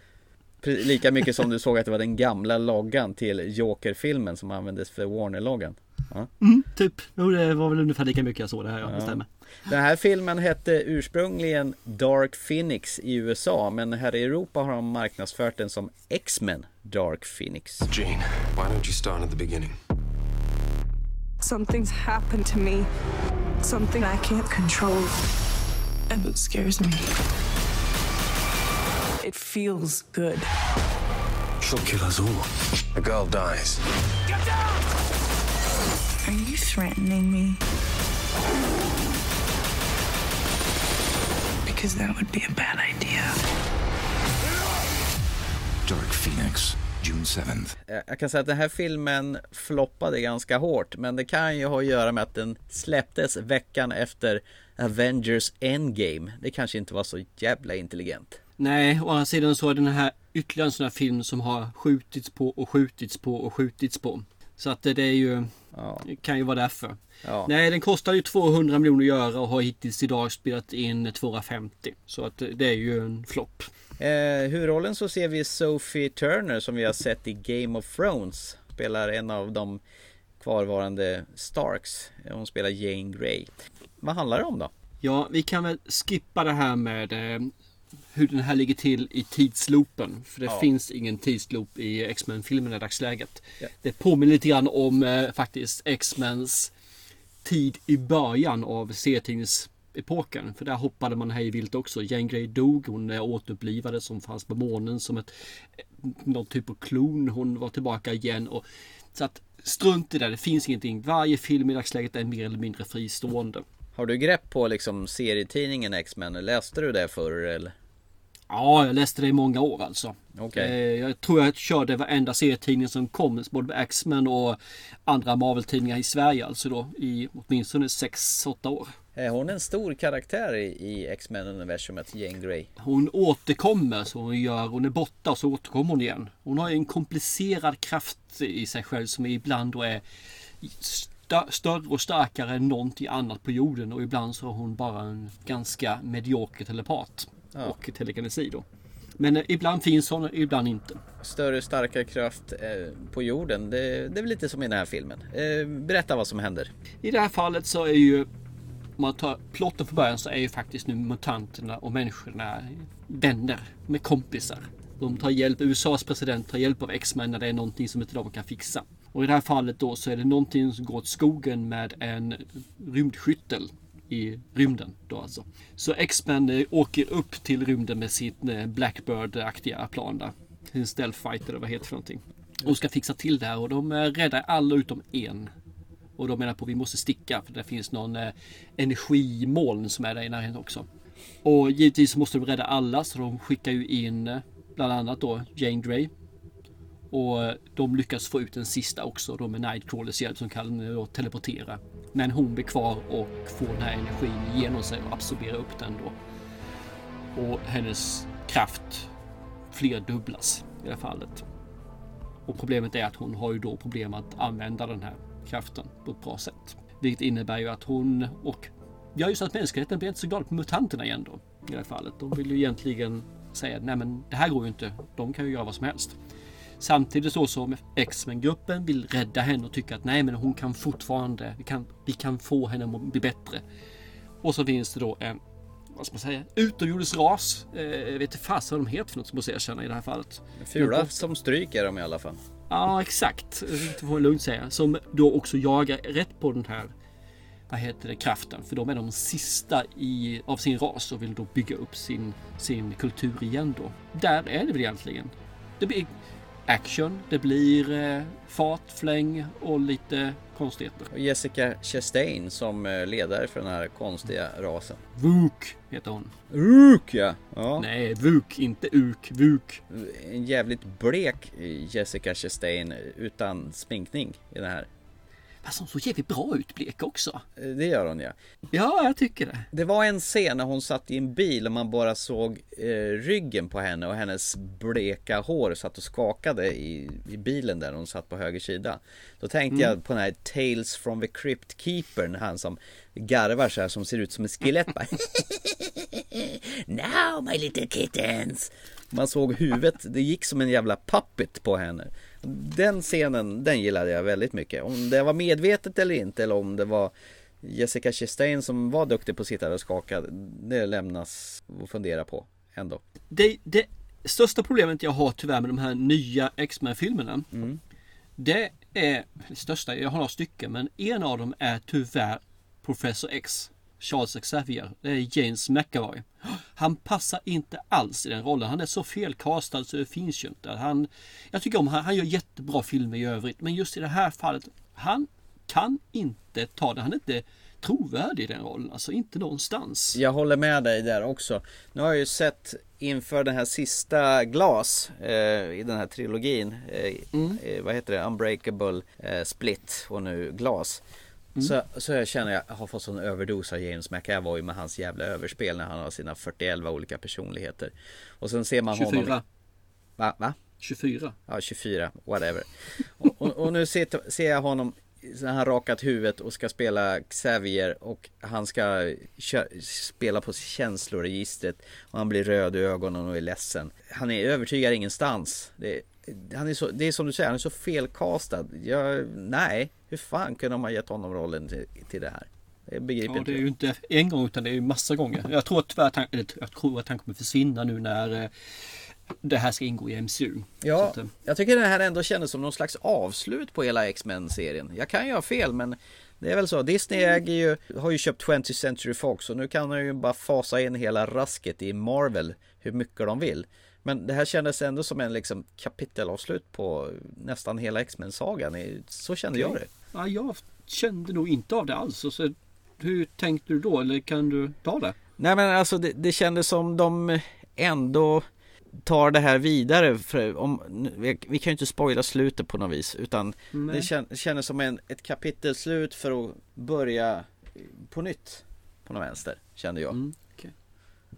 Lika mycket som du såg att det var den gamla loggan till Joker-filmen som användes för Warner-loggan. Ja. Mm, typ. Jo, det var väl ungefär lika mycket jag såg det här. Ja, det stämmer. Den här filmen hette ursprungligen Dark Phoenix i USA men här i Europa har de marknadsfört den som X-Men Dark Phoenix. Gene, why don't you start at the beginning? Something's happened to me. Something I can't control. And it scares me. It feels good. She'll kill us all. The girl dies. Are you threatening me? Because that would be a bad idea. Dark Phoenix, June 7th. Eh, Jag kan säga att den här filmen floppade ganska hårt men det kan ju ha att göra med att den släpptes veckan efter Avengers Endgame. Det kanske inte var så jävla intelligent. Nej, å andra sidan så är den här ytterligare en sån här film som har skjutits på och skjutits på och skjutits på. Så att det är ju, det kan ju vara därför. Ja. Nej, den kostar ju 200 miljoner att göra och har hittills idag spelat in 250. Så att det är ju en flopp. Eh, huvudrollen så ser vi Sophie Turner som vi har sett i Game of Thrones. Spelar en av de kvarvarande Starks. Hon spelar Jane Grey. Vad handlar det om då? Ja, vi kan väl skippa det här med eh, hur den här ligger till i tidsloopen. För det Ja. finns ingen tidsloop i X-Men-filmen i dagsläget. Ja. Det påminner lite grann om eh, faktiskt X-Mens tid i början av serietidningsepoken. För där hoppade man hej vilt också. Jane Grey dog, hon är återupplivade som fanns på månen som ett någon typ av klon. Hon var tillbaka igen. Och, så att strunt i det, det finns ingenting. Varje film i dagsläget är mer eller mindre fristående. Har du grepp på liksom serietidningen X-Men? Läste du det förr eller? Ja, jag läste det i många år alltså. Okej. Eh, Jag tror jag körde varenda serietidning som kom, både med X-Men och andra Marvel-tidningar i Sverige alltså då i åtminstone 6-8 år. Är hon en stor karaktär i, i X-Men-universumet, Jane Grey? Hon återkommer, så hon gör, hon är borta och så återkommer hon igen. Hon har en komplicerad kraft i sig själv som ibland då är stö- större och starkare än någonting annat på jorden och ibland så är hon bara en ganska medioker telepat och telekinesi då. Men eh, ibland finns hon, ibland inte. Större, starkare kraft eh, på jorden. Det, det är väl lite som i den här filmen. Eh, berätta vad som händer. I det här fallet så är ju om man tar plotten från början så är ju faktiskt nu mutanterna och människorna vänner med kompisar. De tar hjälp, USAs president tar hjälp av X-Men när det är någonting som inte de kan fixa. Och i det här fallet då så är det någonting som går åt skogen med en rymdskyttel i rymden då alltså. Så X-Men eh, åker upp till rymden med sitt eh, Blackbird-aktiga plan där. Sin stealth fighter eller vad det heter för någonting. Och ska fixa till det här och de eh, räddar alla utom en. Och de menar på att vi måste sticka för det finns någon energimoln som är där i närheten också. Och givetvis måste de rädda alla så de skickar ju in bland annat då Jane Grey. Och de lyckas få ut den sista också då med Nightcrawlers hjälp som kan eh, då teleportera. Men hon blir kvar och får den här energin genom sig och absorberar upp den då. Och hennes kraft flerdubblas i det här fallet. Och problemet är att hon har ju då problem att använda den här kraften på ett bra sätt. Vilket innebär ju att hon och ja, just att mänskligheten blir inte så glad på mutanterna igen då. I det här fallet. De vill ju egentligen säga nej men det här går ju inte. De kan ju göra vad som helst. Samtidigt så som X-Men-gruppen vill rädda henne och tycker att nej men hon kan fortfarande, vi kan, vi kan få henne att bli bättre. Och så finns det då en, vad ska man säga, utomjordisk ras. Eh, jag vet inte fasen vad de heter för något måste jag erkänna i det här fallet. Fula som stryk är de i alla fall. Ja, exakt. Det får man lugnt säga. Som då också jagar rätt på den här vad heter det, kraften. För de är de sista i, av sin ras och vill då bygga upp sin, sin kultur igen då. Där är det väl egentligen. Det blir action, det blir eh, fart, fläng och lite konstigheter. Och Jessica Chastain som eh, ledare för den här konstiga rasen. Vuk heter hon. Uk ja! ja. Nej, Vuk, inte Uk. Vuk. En jävligt blek Jessica Chastain utan sminkning i den här. Fast hon såg jävligt bra ut blek också. Det gör hon ja. Ja, jag tycker det. Det var en scen när hon satt i en bil och man bara såg eh, ryggen på henne och hennes bleka hår satt och skakade i, i bilen där hon satt på höger sida. Då tänkte Mm. jag på den här Tales from the Crypt Keeper, han som garvar så här som ser ut som en skelett. bara, Now my little kittens. Man såg huvudet, det gick som en jävla puppet på henne. Den scenen, den gillade jag väldigt mycket. Om det var medvetet eller inte eller om det var Jessica Chastain som var duktig på att sitta där och skaka. Det lämnas att fundera på ändå. Det, det största problemet jag har tyvärr med de här nya X-Men-filmerna. Det är, största, jag har några stycken, men en av dem är tyvärr Professor X. Charles Xavier. Det är James McAvoy. Han passar inte alls i den rollen. Han är så felkastad så det finns ju inte. Han, jag tycker om han, han gör jättebra filmer i övrigt. Men just i det här fallet, han kan inte ta det. Han är inte trovärdig i den rollen. Alltså inte någonstans. Jag håller med dig där också. Nu har jag ju sett inför den här sista Glas eh, i den här trilogin. Eh, eh, vad heter det? Unbreakable eh, Split och nu Glas. Så, så jag känner jag har fått sån överdos av James McAvoy med hans jävla överspel när han har sina 41 olika personligheter. Och sen ser man 24. honom... Va? Va? 24. Ja, 24, whatever. Och, och, och nu ser, ser jag honom så han rakat huvudet och ska spela Xavier och han ska kö- spela på känsloregistret och han blir röd i ögonen och är ledsen. Han är övertygad ingenstans. Det, han är så, det är som du säger, han är så felkastad. Jag, nej, hur fan kunde de ha gett honom rollen till, till det här? Det begriper Ja, inte det är ju inte en gång utan det är ju massa gånger. Jag tror att tyvärr han, jag tror att han kommer försvinna nu när eh, det här ska ingå i MCU. Ja, att, eh, jag tycker det här ändå kändes som någon slags avslut på hela X-Men-serien. Jag kan ju ha fel men det är väl så. Disney äger ju, har ju köpt 20th Century Fox och nu kan de ju bara fasa in hela rasket i Marvel hur mycket de vill. Men det här kändes ändå som en liksom kapitelavslut på nästan hela X-Men-sagan. Så kände jag det. ja, jag kände nog inte av det alls. Så, hur tänkte du då? Eller kan du ta det? Nej men alltså det, det kändes som de ändå tar det här vidare. För om, vi, kan ju inte spoila slutet på något vis. Utan Nej. det kän, kändes som en, ett kapitelslut för att börja på nytt. På något vänster, kände jag. Mm,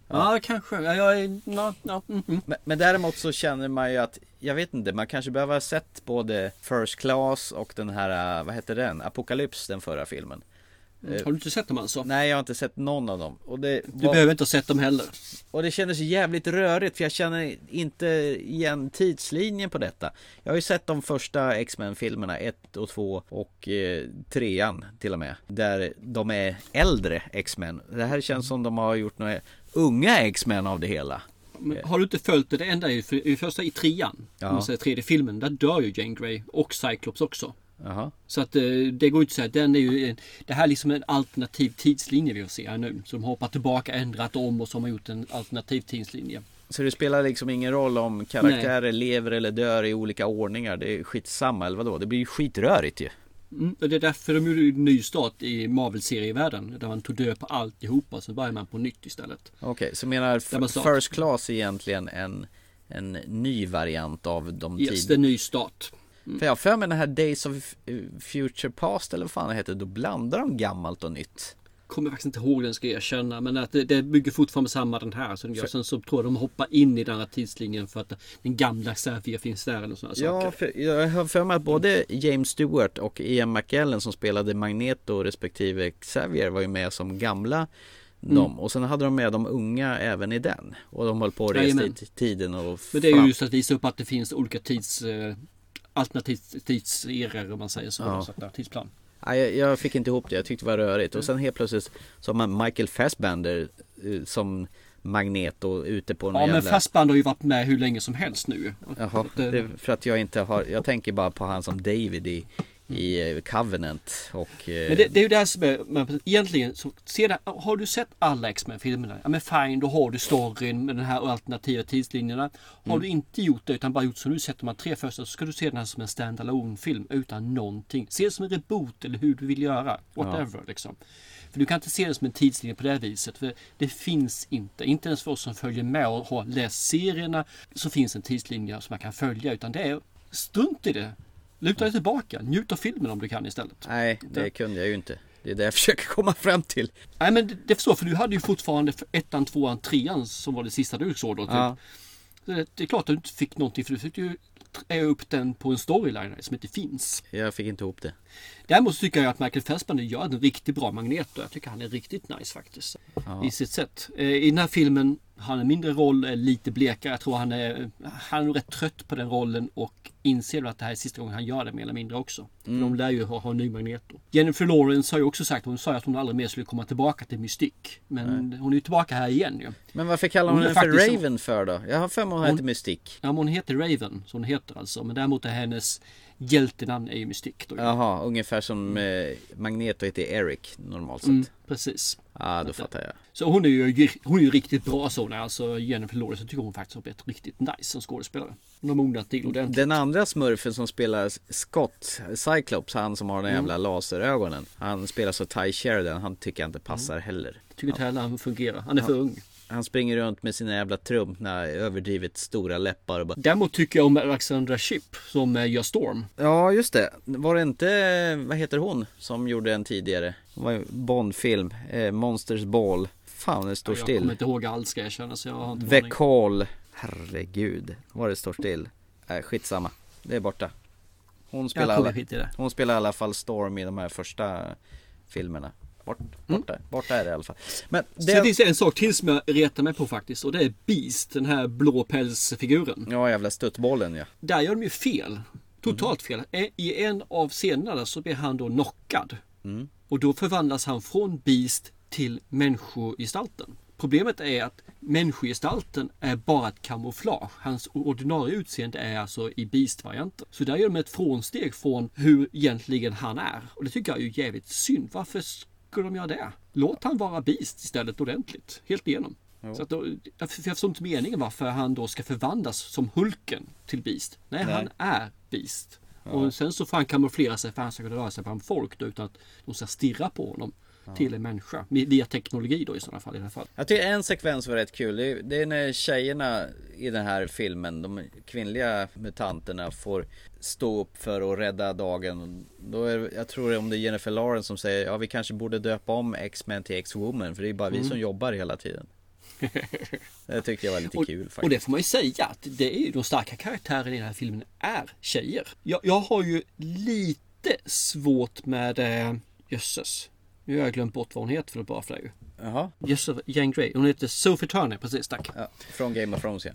okej. Ja, kanske. Ja, jag är... Ja, ja, mm, mm. Men, men däremot så känner man ju att, jag vet inte, man kanske behöver ha sett både First Class och den här, äh, vad heter den? Apocalypse, den förra filmen. Mm. Har du inte sett dem alltså? Nej, jag har inte sett någon av dem. Och det, Du var- behöver inte ha sett dem heller. Och det kändes jävligt rörigt för jag känner inte igen tidslinjen på detta. Jag har ju sett de första X-Men filmerna, 1 och 2 och eh, trean till och med. Där de är äldre X-Men. Det här känns som de har gjort några unga X-Men av det hela. Men har du inte följt det? Det enda är ju första i trean. Ja. Man säger tredje filmen. Där dör ju Jane Grey och Cyclops också. Jaha. Så att eh, det går inte att säga. Den är ju det här är liksom en alternativ tidslinje vi får se här nu. Så de har hoppat tillbaka, ändrat om och så har man gjort en alternativ tidslinje. Så det spelar liksom ingen roll om karaktärer lever eller dör i olika ordningar. Det är skitsamma eller vadå? Det blir ju skitrörigt ju. Mm, och det är därför de gjorde en ny start i Marvel-serievärlden. Där man tog död på alltihopa. Så börjar man på nytt istället. Okej, så menar First Class är egentligen en, en ny variant av de Yes, det är en ny start. För jag har för mig den här Days of Future Past eller vad fan det heter. Då blandar de gammalt och nytt. Kommer faktiskt inte ihåg den ska jag erkänna. Men att det, det bygger fortfarande samma den här. Så den gör. Sen så tror jag de hoppar in i den här tidslinjen för att den gamla Xavier finns där eller sådana Ja, saker. för jag har för mig att både James Stewart och Ian McKellen som spelade Magneto respektive Xavier var ju med som gamla Mm. dem. Och sen hade de med de unga även i den. Och de höll på att resa i tiden och Men det är ju just att visa upp att det finns olika tids... Eh, alternativt tidseror om man säger så. Ja, tidsplan. Jag, jag fick inte ihop det, jag tyckte det var rörigt. Och sen helt plötsligt så har man Michael Fassbender eh, som Magneto ute på någon Ja men jävla... Fassband har ju varit med hur länge som helst nu. Jaha, Det- det är för att jag inte har, jag tänker bara på han som David i, i eh, Covenant och... Men det, det är ju det här som är, men egentligen så se det, har du sett alla X-Men-filmerna? Ja men fine, då har du storyn med den här alternativa tidslinjerna. Har Mm. du inte gjort det utan bara gjort som nu sett de här tre första så ska du se den här som en stand film utan någonting. Se det som en reboot eller hur du vill göra. Whatever liksom. För du kan inte se det som en tidslinje på det här viset. För det finns inte. Inte ens för oss som följer med och har läst serierna så finns en tidslinje som man kan följa. Utan det är strunt i det. Luta dig tillbaka. Njut av filmen om du kan istället. Nej, det kunde jag ju inte. Det är det jag försöker komma fram till. Nej men det, det förstår för du hade ju fortfarande ettan, tvåan, trean som var det sista du såg då. Typ. Ja. Så Det, det är klart att du inte fick någonting för du fick ju trä upp den på en storyline som inte finns. Jag fick inte ihop det. Däremot tycker jag att Michael Fassbender gör en riktigt bra Magneto. Jag tycker han är riktigt nice faktiskt. I sitt sätt. Eh, I den här filmen han en mindre roll, är lite blekare. Jag tror han är, han är nog rätt trött på den rollen och inser att det här är sista gången han gör det mer eller mindre också. För de lär ju ha, ha en ny Magneto. Jennifer Lawrence har ju också sagt, hon sa att hon aldrig mer skulle komma tillbaka till Mystique. Men hon är ju tillbaka här igen ju. Men varför kallar hon Hon henne för Raven för då? Jag har för mig hon heter Mystik. Ja, men hon heter Raven, så hon heter alltså. Men däremot är hennes hjältenamn är ju Mystique. Då. Jaha, ungefär som eh, Magneto heter Eric normalt sett. Mm, precis. Ja, då fattar jag. Så hon är ju, hon är ju riktigt bra så. Alltså Jennifer Lawrence jag tycker hon faktiskt har blivit riktigt nice som skådespelare. Hon har mognat till ordentligt. Den andra smurfen som spelar Scott, Cyclops, han som har Mm. de jävla laserögonen. Han spelar så Ty Sheridan, han tycker jag inte passar Mm. heller. Tycker inte heller han fungerar. Han är för ung. Han springer runt med sina jävla trumpna, överdrivet stora läppar och bara Däremot tycker jag om Alexandra Shipp som eh, gör Storm. Ja just det, var det inte, vad heter hon som gjorde en tidigare? Det var ju Bondfilm, eh, Monsters Ball. Fan det står jag kommer still inte ihåg alls ska jag erkänna så jag har inte Call. Herregud, vad det står still. Äh, Skitsamma, det är borta. Hon spelar, alla, hon spelar i alla fall Storm i de här första filmerna Bort, borta, borta är det i alla fall Men Sen det, finns det en sak till som jag retar mig på faktiskt och det är Beast, den här blå pälsfiguren. ja jävla stuttbollen ja Där gör de ju fel. Totalt fel. E- I en av scenerna så blir han då knockad. Och då förvandlas han från Beast till människogestalten. Problemet är att människogestalten är bara ett kamouflage. Hans ordinarie utseende är alltså i Beast-varianten. Så där gör de ett frånsteg från hur egentligen han är. Och det tycker jag är ju jävligt synd. Varför skulle de göra det? Låt han vara Beast istället ordentligt. Helt igenom. Så att då, jag för jag förstår inte meningen varför han då ska förvandlas som Hulken till Beast. Nej, Nej. han är Beast. Och sen så får han kamouflera sig för han ska kunna röra sig bland folk då, utan att de ska stirra på honom. Till en människa. Via teknologi då i sådana fall. I fall. Jag tycker en sekvens var rätt kul. Det är, det är när tjejerna i den här filmen, de kvinnliga mutanterna får stå upp för att rädda dagen. Då är, jag tror det om det är Jennifer Lawrence som säger ja vi kanske borde döpa om X-Men till X-Woman för det är bara vi som jobbar hela tiden. Det tyckte jag var lite Och, kul och faktiskt. det får man ju säga att det är ju de starka karaktärerna i den här filmen är tjejer. Jag, jag har ju lite svårt med eh, jösses. Nu har jag glömt bort vad hon heter för det bara ju. Jaha, Jösses, Jane Grey. Hon heter Sophie Turner, precis tack. ja, från Game of Thrones ja.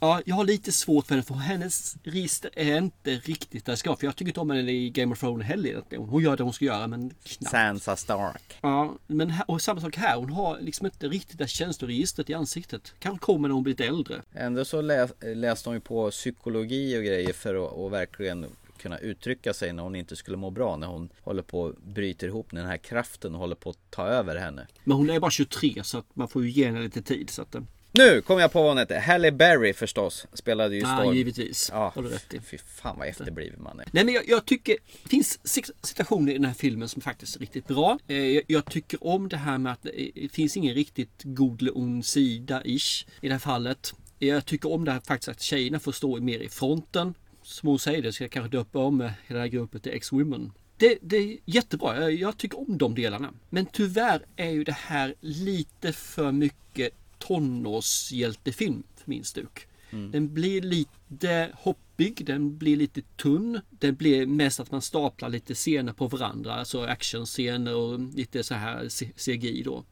Ja, jag har lite svårt för henne för hennes register är inte riktigt där det ska. För jag tycker inte om henne i Game of Thrones heller. egentligen. Hon gör det hon ska göra men knappt. Sansa Stark. Ja, men här, och samma sak här. Hon har liksom inte riktigt det känsloregistret i ansiktet. Kanske kommer när hon blir lite äldre. Ändå så läs, läste hon ju på psykologi och grejer för att och verkligen kunna uttrycka sig när hon inte skulle må bra. När hon håller på att bryter ihop, när den här kraften håller på att ta över henne. Men hon är bara 23 så att man får ju ge henne lite tid. Så att, eh, Nu kom jag på vad hon hette. Halle Berry förstås. Spelade ju Ja, Storm. givetvis. Ja, Har du rätt i. fy fan vad efterbliven man är. Nej men jag, jag tycker det finns situationer i den här filmen som faktiskt är riktigt bra. Eh, jag, jag tycker om det här med att det, det finns ingen riktigt god eller ond sida ish i det här fallet. Jag tycker om det här faktiskt att tjejerna får stå mer i fronten. Som hon säger det ska jag kanske döpa om hela det här gruppet till X-Women. Det, det är jättebra, jag, tycker om de delarna. Men tyvärr är ju det här lite för mycket tonårshjältefilm för min stuk. Den blir lite hoppig, den blir lite tunn. Det blir mest att man staplar lite scener på varandra, alltså actionscener och lite så här CGI då.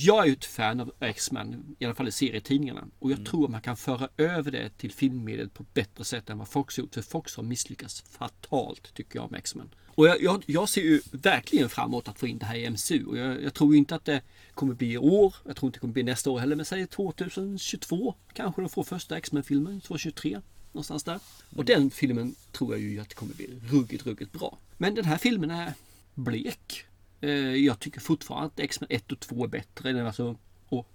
Jag är ju ett fan av X-Men, i alla fall i serietidningarna. Och jag tror att man kan föra över det till filmmediet på bättre sätt än vad Fox har gjort. För Fox har misslyckats fatalt tycker jag med X-Men. Och jag, jag, jag ser ju verkligen fram emot att få in det här i MCU. Och jag, jag tror inte att det kommer bli i år. Jag tror inte det kommer bli nästa år heller. Men säg 2022 kanske de får första X-Men-filmen. 2023. Någonstans där. Och den filmen tror jag ju att det kommer bli ruggigt, ruggigt bra. Men den här filmen är blek. Eh, Jag tycker fortfarande att X-Men 1 och 2 är bättre. än Alltså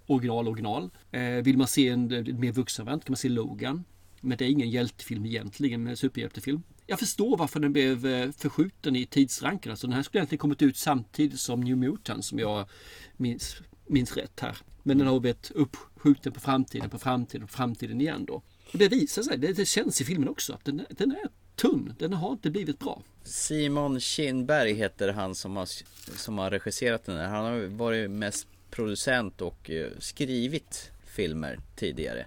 original, original. Eh, Vill man se en en mer vuxen variant kan man se Logan. Men det är ingen hjältefilm egentligen, men superhjältefilm. Jag förstår varför den blev eh, förskjuten i tidsranken. Alltså den här skulle egentligen kommit ut samtidigt som New Mutants som jag minns, minns rätt här. Men den har blivit uppskjuten på framtiden, på framtiden, på framtiden igen då. Och det visar sig, det, det känns i filmen också, att den, den är tunn. Den har inte blivit bra. Simon Kinberg heter han som har, som har regisserat den här. Han har varit mest producent och eh, skrivit filmer tidigare.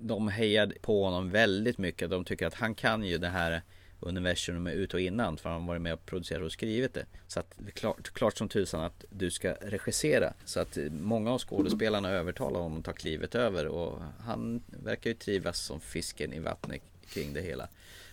De hejade på honom väldigt mycket. De tycker att han kan ju det här universum med ut och innan för han har varit med och producerat och skrivit det. Så att det klart, klart som tusan att du ska regissera. Så att eh, många av skådespelarna övertalar honom att ta klivet över och han verkar ju trivas som fisken i vattnet kring det hela.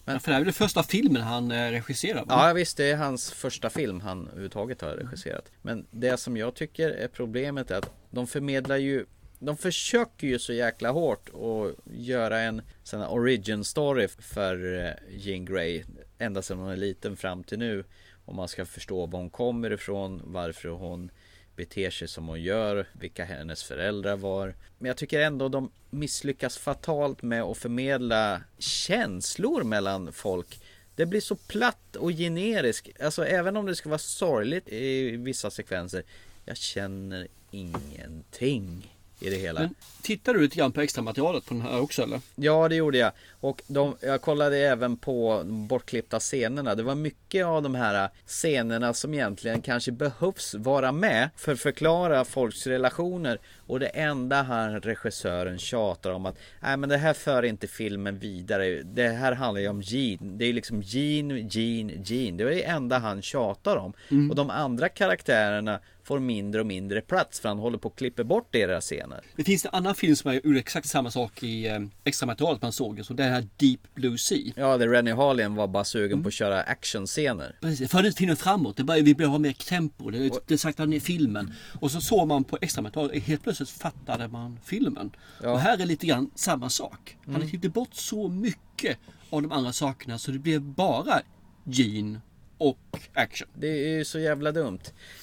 Men- Ja, för det här är väl den första filmen han eh, regisserar? va? Ja visst, det är hans första film han överhuvudtaget har regisserat. Men det som jag tycker är problemet är att de förmedlar ju de försöker ju så jäkla hårt att göra en sån här origin story för eh, Jean Grey ända sedan hon är liten fram till nu. Om man ska förstå var hon kommer ifrån, varför hon beter sig som hon gör, vilka hennes föräldrar var. Men jag tycker ändå de misslyckas fatalt med att förmedla känslor mellan folk. Det blir så platt och generiskt. Alltså även om det ska vara sorgligt i vissa sekvenser. Jag känner ingenting i det hela. Men tittar du lite grann på extra materialet på den här också eller? Ja det gjorde jag. Och de, jag kollade även på de bortklippta scenerna. Det var mycket av de här scenerna som egentligen kanske behövs vara med för att förklara folks relationer. Och det enda han regissören tjatar om att Nej men det här för inte filmen vidare. Det här handlar ju om Jean. Det är liksom Jean, Jean, Jean. Det är det enda han tjatar om. Och de andra karaktärerna får mindre och mindre plats för han håller på att klippa bort deras scener. Det finns en annan film som gjorde exakt samma sak i eh, extra materialet man såg. Så det här Deep Blue Sea. Ja, där Rennie Harlin var bara sugen på att köra actionscener. Precis, det förde filmen framåt. Det började, vi behöver ha mer tempo. Det, det saktade ner filmen. Och så såg man på extra material. Helt plötsligt fattade man filmen. Och här är lite grann samma sak. Han hade klippt bort så mycket av de andra sakerna så det blev bara Gene och action. Det är ju så jävla dumt.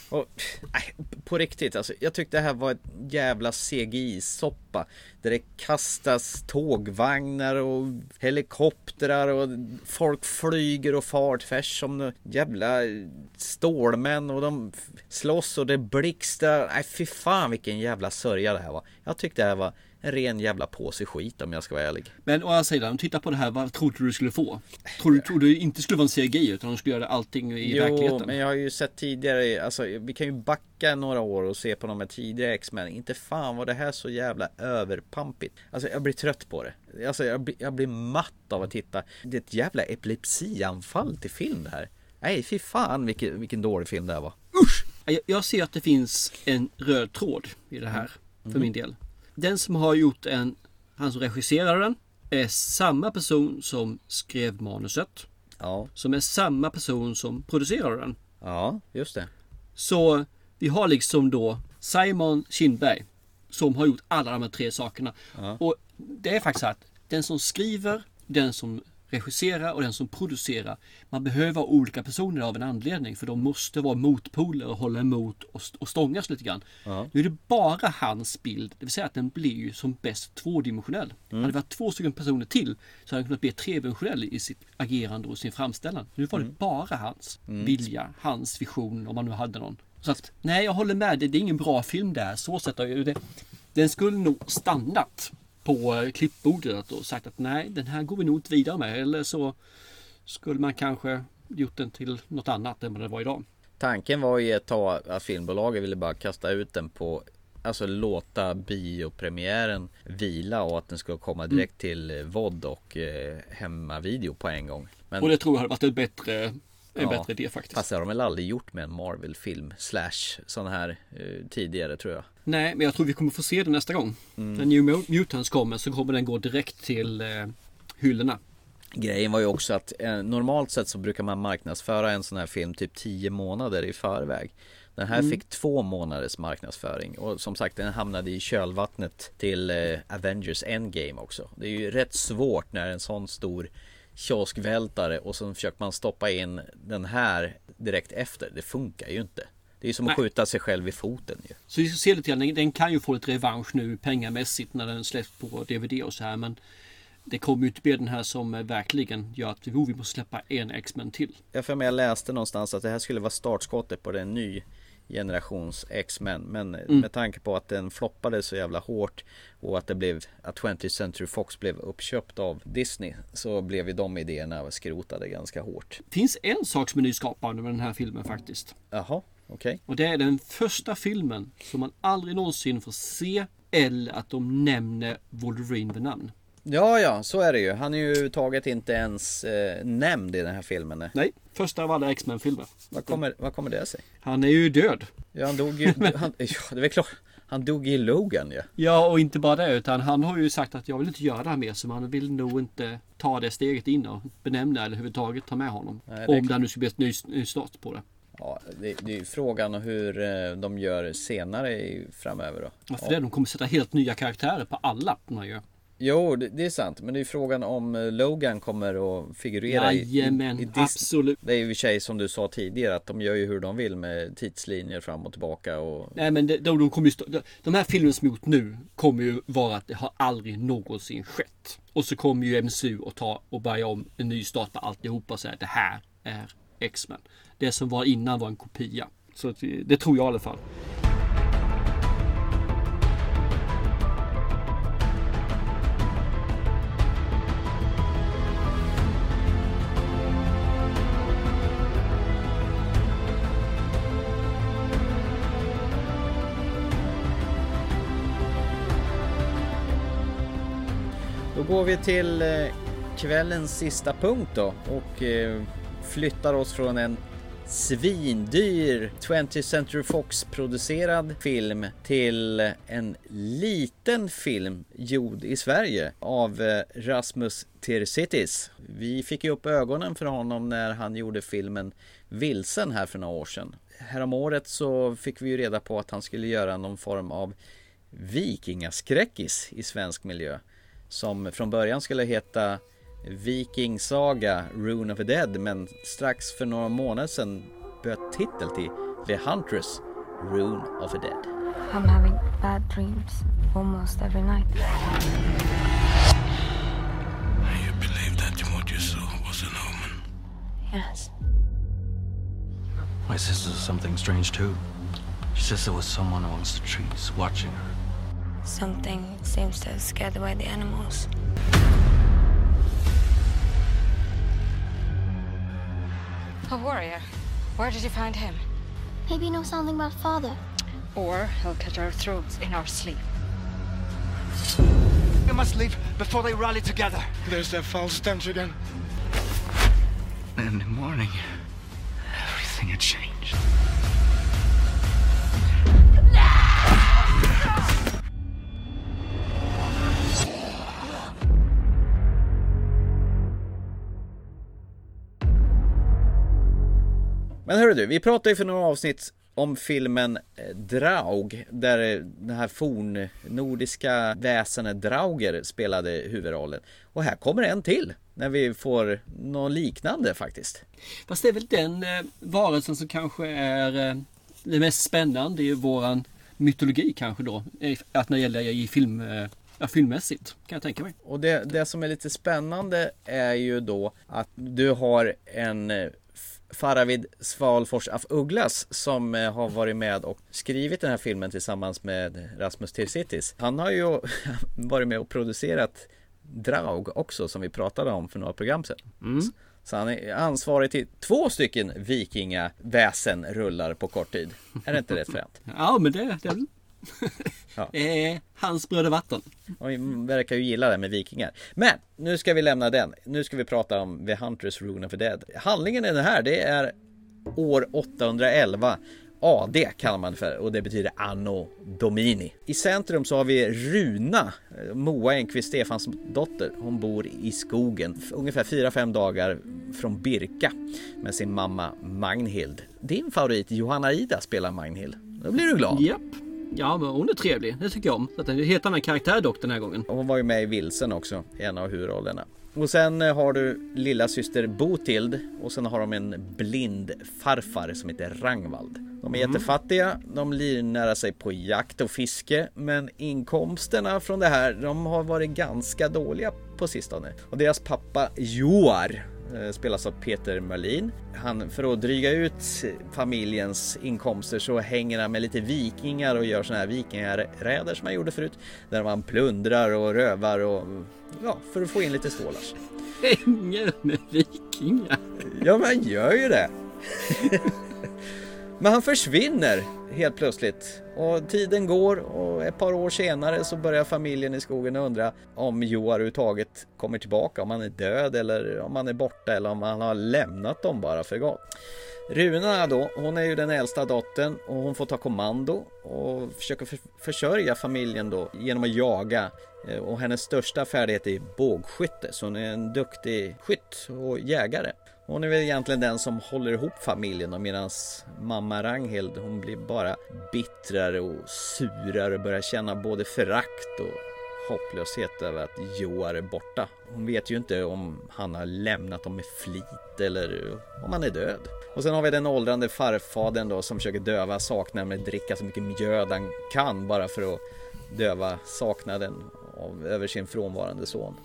Och, nej, på riktigt alltså. Jag tyckte det här var ett jävla CGI-soppa. Där det kastas tågvagnar och helikoptrar och folk flyger och far tvärs som jävla stålmän och de slåss och det blixtrar. Nej fy fan vilken jävla sörja det här var. Jag tyckte det här var en ren jävla påse skit om jag ska vara ärlig. Men å andra sidan, titta på det här. Vad trodde du skulle få? Trodde du trodde du inte skulle vara en CGI utan de skulle göra allting i jo, verkligheten? men jag har ju sett tidigare, alltså vi kan ju backa några år och se på de här tidigare X-Men. Inte fan var det här så jävla överpampigt. Alltså jag blir trött på det. Alltså jag blir, jag blir matt av att titta. Det är ett jävla epilepsianfall till film det här. Nej fy fan vilken, vilken dålig film det här var. Jag, jag ser att det finns en röd tråd i det här för min del. Den som har gjort en, han som regisserade den, är samma person som skrev manuset. Ja, Som är samma person som producerade den. ja just det. Så vi har liksom då Simon Kinberg som har gjort alla de här tre sakerna. Och det är faktiskt så att den som skriver, den som regisserar och den som producerar. Man behöver olika personer av en anledning för de måste vara motpoler och hålla emot och, st- och stångas lite grann. Nu är det bara hans bild, det vill säga att den blir ju som bäst tvådimensionell. Hade det varit två stycken personer till så hade den kunnat bli tredimensionell i sitt agerande och sin framställan. Nu var det bara hans vilja, hans vision om man nu hade någon. Så att, nej jag håller med, det, det är ingen bra film där. Så ju det, den skulle nog stannat på klippbordet och sagt att nej den här går vi nog inte vidare med. Eller så skulle man kanske gjort den till något annat än vad det var idag. Tanken var ju ett tag att filmbolaget ville bara kasta ut den på Alltså låta biopremiären vila och att den ska komma direkt till eh, VOD och eh, hemmavideo på en gång. Men Och det tror jag hade varit en bättre, en Ja. bättre idé faktiskt. fast det har de väl aldrig gjort med en Marvel-film slash sån här eh, tidigare tror jag. Nej, men jag tror vi kommer få se det nästa gång. Mm. När New Mu- Mutants kommer så kommer den gå direkt till eh, hyllorna. Grejen var ju också att eh, normalt sett så brukar man marknadsföra en sån här film typ 10 månader i förväg. Den här Mm. fick två månaders marknadsföring och som sagt den hamnade i kölvattnet till eh, Avengers Endgame också. Det är ju rätt svårt när en sån stor kioskvältare och så försöker man stoppa in den här direkt efter. Det funkar ju inte. Det är som att Nej. skjuta sig själv i foten ju. Så vi ska se lite grann, den, den kan ju få lite revansch nu pengamässigt när den släpps på DVD och så här. Men det kommer ju inte bli den här som eh, verkligen gör att oh, vi måste släppa en X-Men till. Jag för mig jag läste någonstans att det här skulle vara startskottet på den ny generations X-Men Men med tanke på att den floppade så jävla hårt och att det blev att 20th Century Fox blev uppköpt av Disney så blev ju de idéerna skrotade ganska hårt. finns en sak som är nyskapande med den här filmen faktiskt. Jaha, okej. Och det är den första filmen som man aldrig någonsin får se eller att de nämner Wolverine vid namn. Ja, ja, så är det ju. Han är ju taget inte ens eh, nämnd i den här filmen. nej. Första av alla X-Men-filmer. Vad kommer, vad kommer det sig? Han är ju död. Ja, han dog ju... han, ja, det är väl klart. Han dog i Logan ja. Ja, och inte bara det utan han har ju sagt att jag vill inte göra det här mer så man vill nog inte ta det steget in och benämna eller överhuvudtaget ta med honom. Nej, det om det nu skulle bli ett ny, ny start på det. Ja, det, det är ju frågan hur eh, de gör senare i, framöver då. Ja, för det, de kommer sätta helt nya karaktärer på alla de gör. Jo, det, det är sant. Men det är frågan om eh, Logan kommer att figurera i, i, Jajamän, i Disney. absolut. Det är ju i och för sig som du sa tidigare att de gör ju hur de vill med tidslinjer fram och tillbaka och Nej men de, de, de, kommer ju, stå- de, de här filmerna som gjort nu kommer ju vara att det har aldrig någonsin skett. Och så kommer ju MCU att ta och börja om en ny start på alltihopa och säga att det här är X-Men. Det som var innan var en kopia. Så det- det tror jag i alla fall. Går vi till eh, kvällens sista punkt då och eh, flyttar oss från en svindyr 20th Century Fox producerad film till en liten film gjord i Sverige av eh, Rasmus Tirsitis. Vi fick ju upp ögonen för honom när han gjorde filmen Vilsen här för några år sedan. Häromåret så fick vi ju reda på att han skulle göra någon form av vikingaskräckis i svensk miljö som från början skulle heta Viking Saga Rune of the Dead men strax för några månader sedan bytte titel till The Huntress Rune of the Dead. I'm having bad dreams almost every night. You believe that what you saw was an omen? Yes. My sister saw something strange too. She says there was someone amongst the trees watching her. Something seems to have scared away the animals. A warrior. Where did you find him? Maybe you know something about father. Or he'll cut our throats in our sleep. We must leave before they rally together. There's that foul stench again. And in the morning, everything had changed. Men hörru du, vi pratade ju för några avsnitt om filmen eh, Draug där eh, det här fornnordiska väsenet Drauger spelade huvudrollen. Och här kommer en till. när vi får något liknande faktiskt. Fast det är väl den eh, varelsen som kanske är eh, det mest spännande i våran mytologi kanske då. Att när det gäller i film, eh, ja, filmmässigt kan jag tänka mig. Och det, det som är lite spännande är ju då att du har en eh, Faravid Svalfors af Ugglas som eh, har varit med och skrivit den här filmen tillsammans med Rasmus Tirsitis. Han har ju varit med och producerat Draug också som vi pratade om för några program sedan. Så han är ansvarig till två stycken vikingaväsen rullar på kort tid. Är det inte rätt fränt? Ja men det, det, Ja. är hans bröd och vatten. Och vi verkar ju gilla det med vikingar. Men nu ska vi lämna den. Nu ska vi prata om The Hunters Rune of the Dead. Handlingen i den här det är år 811. AD kallar man det för och det betyder Anno Domini. I centrum så har vi Runa, Moa Enqvist Stefans dotter. Hon bor i skogen ungefär 4-5 dagar från Birka med sin mamma Magnhild. Din favorit Johanna Ida spelar Magnhild. Då blir du glad. Japp. Ja men hon är trevlig, det tycker jag om. Så det är en helt annan karaktär dock den här gången. Hon var ju med i Vilsen också, i en av huvudrollerna. Och sen eh, har du lilla syster Botild och sen har de en blind farfar som heter Rangvald. De är jättefattiga, de livnär sig på jakt och fiske men inkomsterna från det här de har varit ganska dåliga på sistone. Och deras pappa Joar spelas av Peter Merlin. Han, för att dryga ut familjens inkomster så hänger han med lite vikingar och gör såna här vikingaräder som han gjorde förut. Där man plundrar och rövar och ja, för att få in lite stålars. Hänger med vikingar. Ja, men han gör ju det. Men han försvinner helt plötsligt och tiden går och ett par år senare så börjar familjen i skogen undra om Joar överhuvudtaget kommer tillbaka, om han är död eller om han är borta eller om han har lämnat dem bara för gott. Runa då, hon är ju den äldsta dottern och hon får ta kommando och försöka för- försörja familjen då genom att jaga eh, och hennes största färdighet är bågskytte så hon är en duktig skytt och jägare. Hon är väl egentligen den som håller ihop familjen och medan mamma Ragnhild hon blir bara bittrare och surare och börjar känna både förakt och hopplöshet över att Joar är borta. Hon vet ju inte om han har lämnat dem med flit eller om han är död. Och sen har vi den åldrande farfadern då som försöker döva saknaden med att dricka så mycket mjöd han kan bara för att döva saknaden av, över sin frånvarande son.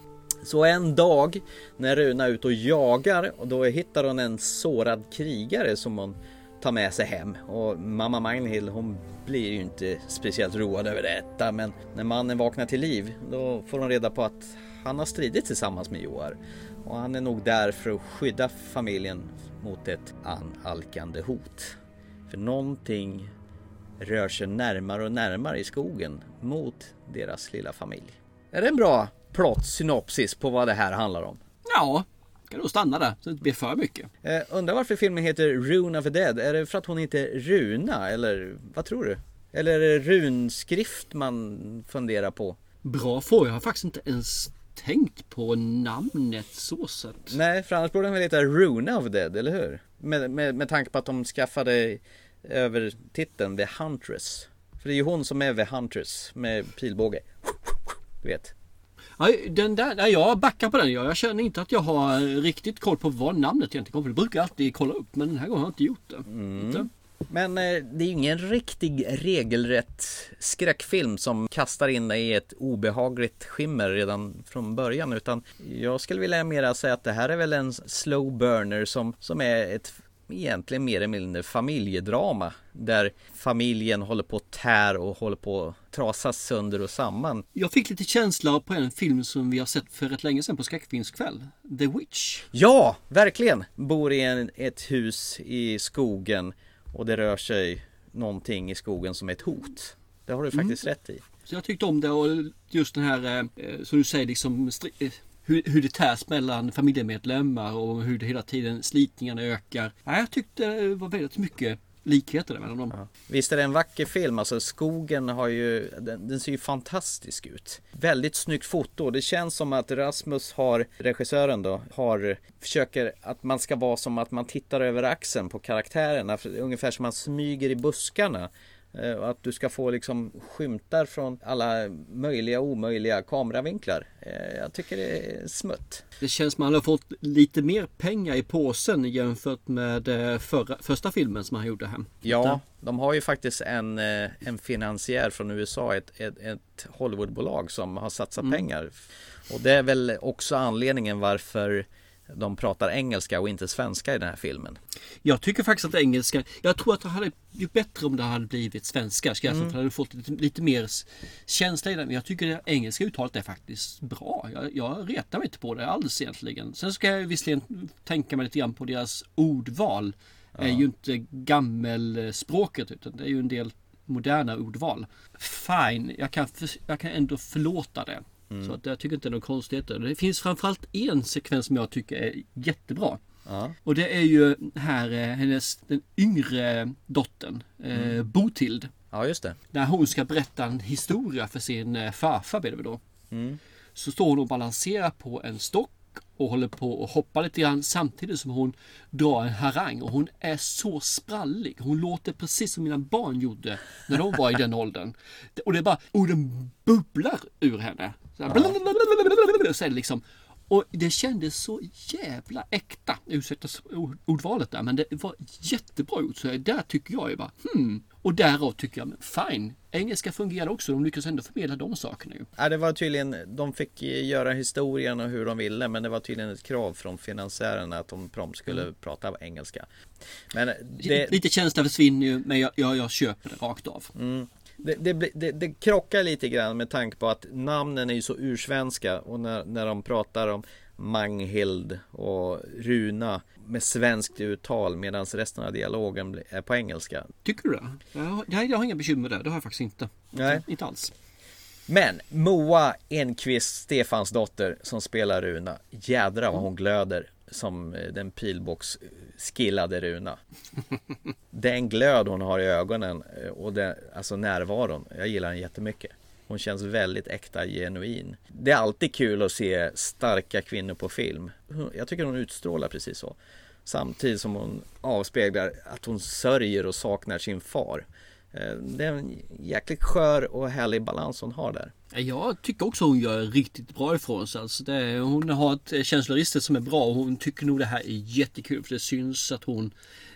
Så en dag när Runa är ute och jagar och då hittar hon en sårad krigare som hon tar med sig hem och mamma Magnhild hon blir ju inte speciellt road över detta men när mannen vaknar till liv då får hon reda på att han har stridit tillsammans med Joar och han är nog där för att skydda familjen mot ett analkande hot. För någonting rör sig närmare och närmare i skogen mot deras lilla familj. Är det en bra plot synopsis på vad det här handlar om? Ja, kan nog stanna där så det inte blir för mycket. Eh, undrar varför filmen heter Rune of the Dead? Är det för att hon heter Runa eller vad tror du? Eller är det runskrift man funderar på? Bra fråga, jag har faktiskt inte ens tänkt på namnet så sett. Nej, för annars borde den väl heta Runa of the Dead, eller hur? Med, med, med tanke på att de skaffade över titeln The Huntress. För det är ju hon som är The Huntress med pilbåge. Du vet. Ja, den där, nej, jag backar på den. Jag, jag känner inte att jag har riktigt koll på vad namnet egentligen kommer. Det brukar jag alltid kolla upp men den här gången har jag inte gjort det. Inte. Men eh, det är ingen riktig regelrätt skräckfilm som kastar in dig i ett obehagligt skimmer redan från början utan jag skulle vilja mera säga att det här är väl en slow burner som, som är ett egentligen mer eller mindre familjedrama där familjen håller på att tär och håller på att trasas sönder och samman. Jag fick lite känsla på en film som vi har sett för rätt länge sedan på skräckfilmskväll. The Witch. Ja, verkligen! Bor i en, ett hus i skogen och det rör sig någonting i skogen som är ett hot. Det har du faktiskt rätt i. Så jag tyckte om det och just den här, eh, som du säger, liksom eh, hur, hur det tärs mellan familjemedlemmar och hur det hela tiden slitningarna ökar. Ja, jag tyckte det var väldigt mycket likheter mellan dem. Visst är det en vacker film, alltså skogen har ju, den, den ser ju fantastisk ut. Väldigt snyggt foto, det känns som att Rasmus har, regissören då, har, försöker att man ska vara som att man tittar över axeln på karaktärerna, ungefär som man smyger i buskarna. Eh, Att du ska få liksom skymtar från alla möjliga och omöjliga kameravinklar. Eh, Jag tycker det är smutt. Det känns som att han har fått lite mer pengar i påsen jämfört med eh, förra, första filmen som han gjorde här. Ja, de har ju faktiskt en, en finansiär från USA, ett, ett, ett Hollywoodbolag som har satsat Mm. pengar. Och det är väl också anledningen varför de pratar engelska och inte svenska i den här filmen. Jag tycker faktiskt att engelska, jag tror att det hade blivit bättre om det hade blivit svenska. Ska jag Mm. för det hade fått lite, lite mer känsla i det. Men jag tycker det engelska uttalet är faktiskt bra. Jag, jag retar mig inte på det alls egentligen. Sen ska jag visserligen tänka mig lite grann på deras ordval. är ju inte gammelspråket utan det är ju en del moderna ordval. Fine, jag kan, jag kan ändå förlåta det. Mm. Så att jag tycker inte det är några konstigheter. Det finns framförallt en sekvens som jag tycker är jättebra. Ja. Och det är ju här eh, hennes, den yngre dottern, eh, Mm. Botild. Ja, just det. När hon ska berätta en historia för sin eh, farfar blir det då. Mm. Så står hon och balanserar på en stock och håller på och hoppar lite grann samtidigt som hon drar en harang och hon är så sprallig. Hon låter precis som mina barn gjorde när de var i den åldern. Och det är bara, orden bubblar ur henne. Så, här, blablabla, så är det liksom. Och det kändes så jävla äkta. Ursäkta ord- ordvalet där, men det var jättebra gjort. Så där tycker jag ju bara, hmm. Och därav tycker jag, fine. Engelska fungerar också. De lyckas ändå förmedla de sakerna ju. Ja, det var tydligen, de fick göra historien och hur de ville men det var tydligen ett krav från finansiärerna att de prompt skulle Mm. prata engelska. Men det, Lite känsla försvinner ju, men jag, jag, jag köper det rakt av. Mm. Det, det, det, det krockar lite grann med tanke på att namnen är ju så ursvenska och när, när de pratar om Manghild och Runa med svenskt uttal medan resten av dialogen är på engelska. Tycker du det? Jag, nej, jag har inga bekymmer där. Det har jag faktiskt inte. Nej. Inte alls. Men Moa Enqvist, Stefans dotter som spelar Runa. Jädra vad hon glöder som eh, den pilbågsskillade Runa. Den glöd hon har i ögonen eh, och den, alltså närvaron. Jag gillar den jättemycket. Hon känns väldigt äkta, genuin. Det är alltid kul att se starka kvinnor på film. Jag tycker hon utstrålar precis så. Samtidigt som hon avspeglar att hon sörjer och saknar sin far. Eh, Det är en jäkligt skör och härlig balans hon har där. Jag tycker också hon gör riktigt bra ifrån sig. Alltså det, hon har ett känsloregister som är bra och hon tycker nog det här är jättekul. För det syns att hon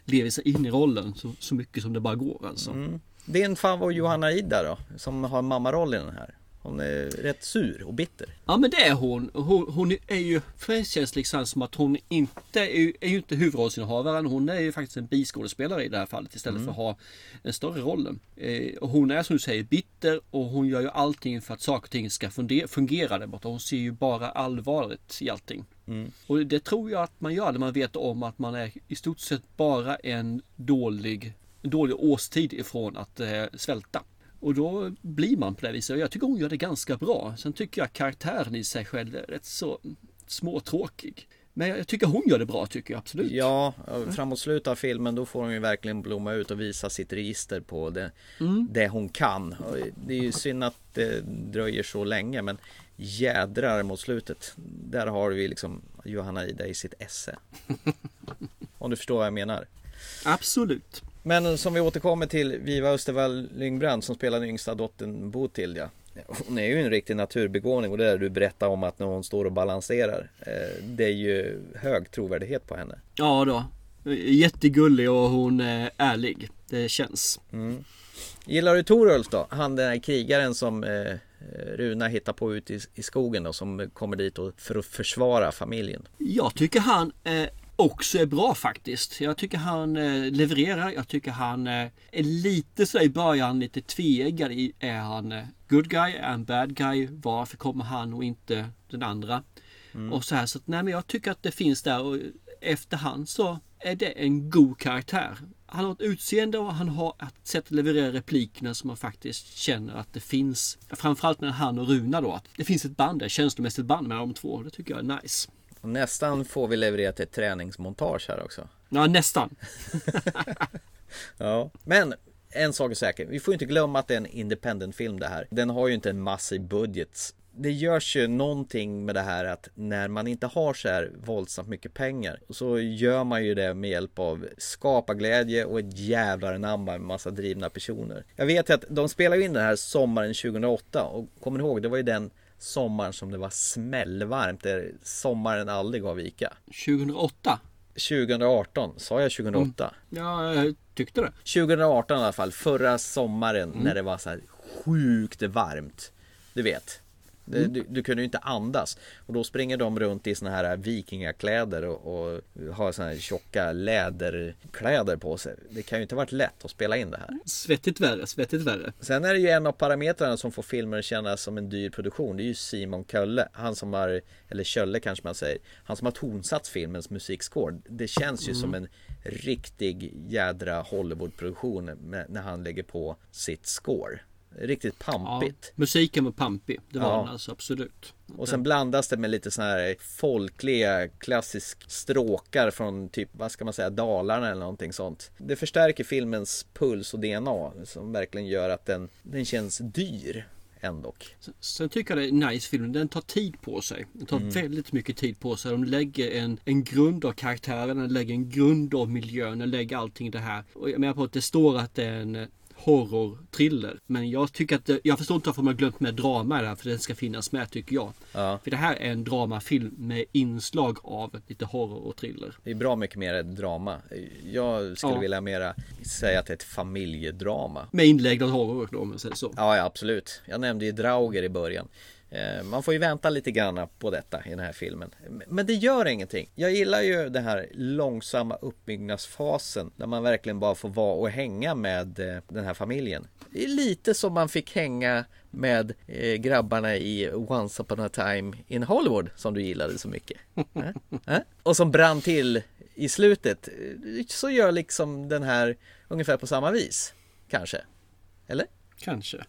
lever sig in i rollen så, så mycket som det bara går alltså. Mm. Din favorit Johanna Ida då, som har mammarollen här. Hon är rätt sur och bitter. Ja men det är hon. Hon, hon är ju, för mig känns det liksom som att hon inte är, är ju inte huvudrollsinnehavaren. Hon är ju faktiskt en biskådespelare i det här fallet istället Mm. för att ha den större rollen. Eh, och hon är som du säger bitter och hon gör ju allting för att saker och ting ska fungera där borta. Hon ser ju bara allvaret i allting. Mm. Och det tror jag att man gör när man vet om att man är i stort sett bara en dålig, en dålig årstid ifrån att eh, svälta. Och då blir man på det viset. Och jag tycker hon gör det ganska bra. Sen tycker jag karaktären i sig själv är rätt så småtråkig. Men jag tycker hon gör det bra tycker jag absolut. Ja, framåt slutet av filmen då får hon ju verkligen blomma ut och visa sitt register på det, Mm. det hon kan. Och det är ju synd att det dröjer så länge men jädrar mot slutet. Där har vi liksom Johanna Ida i sitt esse. Om du förstår vad jag menar. Absolut. Men som vi återkommer till Viva Östervall Lyngbrand som spelar den yngsta dottern Botild ja. Hon är ju en riktig naturbegåvning och det där du berättar om att när hon står och balanserar. eh, Det är ju hög trovärdighet på henne. Ja då. Jättegullig och hon är ärlig. Det känns. Mm. Gillar du Torulf då? Han den här krigaren som eh, Runa hittar på ute i, i skogen då som kommer dit och, för att försvara familjen. Jag tycker han eh, också är bra faktiskt. Jag tycker han eh, levererar. Jag tycker han eh, är lite så i början lite tveeggad i. Är han eh, good guy? Är han bad guy? Varför kommer han och inte den andra? Mm. Och så här så att nej men jag tycker att det finns där och efterhand så är det en god karaktär. Han har ett utseende och han har ett sätt att leverera replikerna som man faktiskt känner att det finns. Framförallt när han och Runa då. Att det finns ett band, ett känslomässigt band mellan de två. Det tycker jag är nice. Och nästan får vi leverera till ett träningsmontage här också. Ja, nästan. Ja, men en sak är säker. Vi får inte glömma att det är en independent film det här. Den har ju inte en massiv budget det görs ju någonting med det här att när man inte har så här våldsamt mycket pengar så gör man ju det med hjälp av skaparglädje och ett jävlar anamma med massa drivna personer. Jag vet ju att de spelade in den här sommaren 2008 och kommer ihåg, det var ju den sommaren som det var smällvarmt där sommaren aldrig gav vika. 2008? 2018, sa jag 2008? Mm. Ja, jag tyckte det. 2018 i alla fall, förra sommaren Mm. när det var så här sjukt varmt. Du vet. Mm. Du, du kunde ju inte andas. Och då springer de runt i såna här vikingakläder och, och har såna här tjocka läderkläder på sig. Det kan ju inte varit lätt att spela in det här. Svettigt värre, svettigt värre. Sen är det ju en av parametrarna som får filmer att kännas som en dyr produktion. Det är ju Simon Kölle. Han som har, eller Kölle kanske man säger. Han som har tonsatt filmens musikscore. Det känns ju Mm. som en riktig jädra Hollywoodproduktion när han lägger på sitt score. Riktigt pampigt. Ja, musiken var pampig. Det var Ja. den alltså, absolut. Och sen blandas det med lite såna här folkliga klassisk stråkar från typ, vad ska man säga, Dalarna eller någonting sånt. Det förstärker filmens puls och DNA som verkligen gör att den, den känns dyr ändå. Sen tycker jag det är nice film. Den tar tid på sig. Den tar Mm. väldigt mycket tid på sig. De lägger en, en grund av karaktären, den lägger en grund av miljön, den lägger allting det här. Och jag menar på att det står att det är en eh, horror-thriller. Men jag tycker att jag förstår inte varför man har glömt med drama i det här, för den ska finnas med tycker jag. Ja. För det här är en dramafilm med inslag av lite horror och thriller. Det är bra mycket mer drama. Jag skulle Ja. vilja mera säga att det är ett familjedrama. Med inlägg av horror då, om man säger så. Ja, ja, absolut. Jag nämnde ju Drauger i början. Eh, Man får ju vänta lite grann på detta i den här filmen. Men det gör ingenting. Jag gillar ju den här långsamma uppbyggnadsfasen där man verkligen bara får vara och hänga med eh, den här familjen. Det är lite som man fick hänga med eh, grabbarna i Once upon a time in Hollywood som du gillade så mycket. Och som brann till i slutet. Så gör liksom den här ungefär på samma vis. Kanske. Eller? Kanske.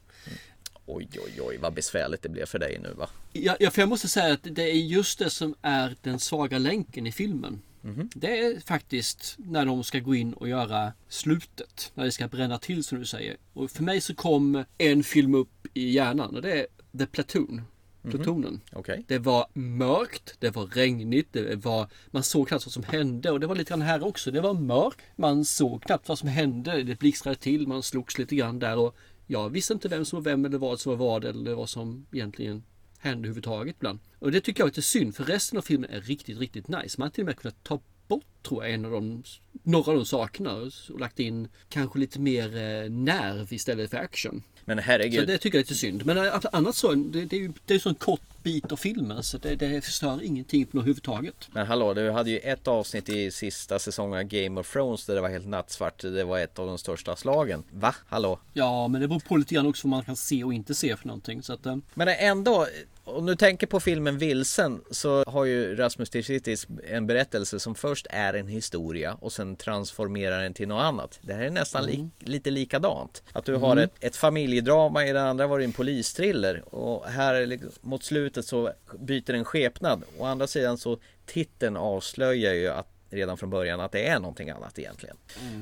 Oj, oj, oj, vad besvärligt det blev för dig nu va? Ja, ja, för jag måste säga att det är just det som är den svaga länken i filmen. Mhm. Det är faktiskt när de ska gå in och göra slutet. När det ska bränna till som du säger. Och för mig så kom en film upp i hjärnan och det är The Platoon. Plutonen. Okej. Det var mörkt, det var regnigt, det var, man såg knappt vad som hände och det var lite grann här också. Det var mörkt, man såg knappt vad som hände. Det blixtrade till, man slogs lite grann där och jag visste inte vem som var vem eller vad som var vad eller vad som egentligen hände överhuvudtaget ibland. Och det tycker jag är lite synd för resten av filmen är riktigt, riktigt nice. Man har till och med kunnat ta bort tror jag en av de, några av de sakerna och lagt in kanske lite mer eh, nerv istället för action. Men Så herregud. det tycker jag är lite synd. Men eh, annars så, det, det är ju det är så en kort bit av filmen så det, det förstör ingenting på något överhuvudtaget. Men hallå, du hade ju ett avsnitt i sista säsongen av Game of Thrones där det var helt nattsvart. Det var ett av de största slagen. Va? Hallå? Ja, men det beror på lite grann också vad man kan se och inte se för någonting. Så att, eh, Men ändå, om du tänker på filmen Vilsen så har ju Rasmus Tirsitis en berättelse som först är en historia och sen transformerar den till något annat. Det här är nästan li- lite likadant. Att du har Mm. ett, ett familjedrama, i den andra var det en polistriller och här liksom, mot slutet så byter den skepnad. Å andra sidan så titeln avslöjar ju att redan från början att det är någonting annat egentligen.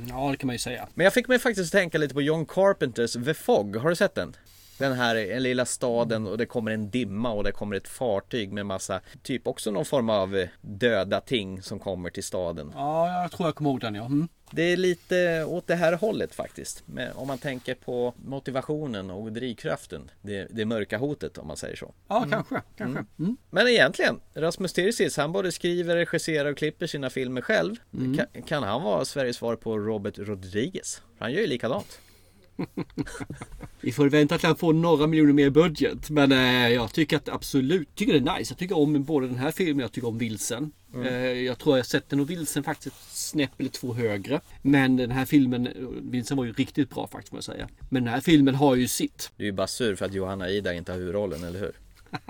ja, det kan man ju säga. Men jag fick mig faktiskt tänka lite på John Carpenters The Fog. Har du sett den? Den här en lilla staden och det kommer en dimma och det kommer ett fartyg med massa Typ också någon form av döda ting som kommer till staden. Ja, jag tror jag kommer ihåg den ja. Mm. Det är lite åt det här hållet faktiskt. Men om man tänker på motivationen och drivkraften. Det, det mörka hotet om man säger så. Ja, kanske. kanske. Mm. Men egentligen, Rasmus Tirsis, han både skriver, regisserar och klipper sina filmer själv. Kan, kan han vara Sveriges svar på Robert Rodriguez? Han gör ju likadant. Vi får vänta till han får några miljoner mer budget. Men eh, jag tycker att absolut, tycker det är nice. Jag tycker om både den här filmen, jag tycker om Vilsen. Mm. Eh, jag tror jag sett den och Vilsen faktiskt ett snäpp eller två högre. Men den här filmen, eh, Vilsen var ju riktigt bra faktiskt må jag säga. Men den här filmen har ju sitt. Du är ju bara sur för att Johanna Ida inte har huvudrollen, eller hur?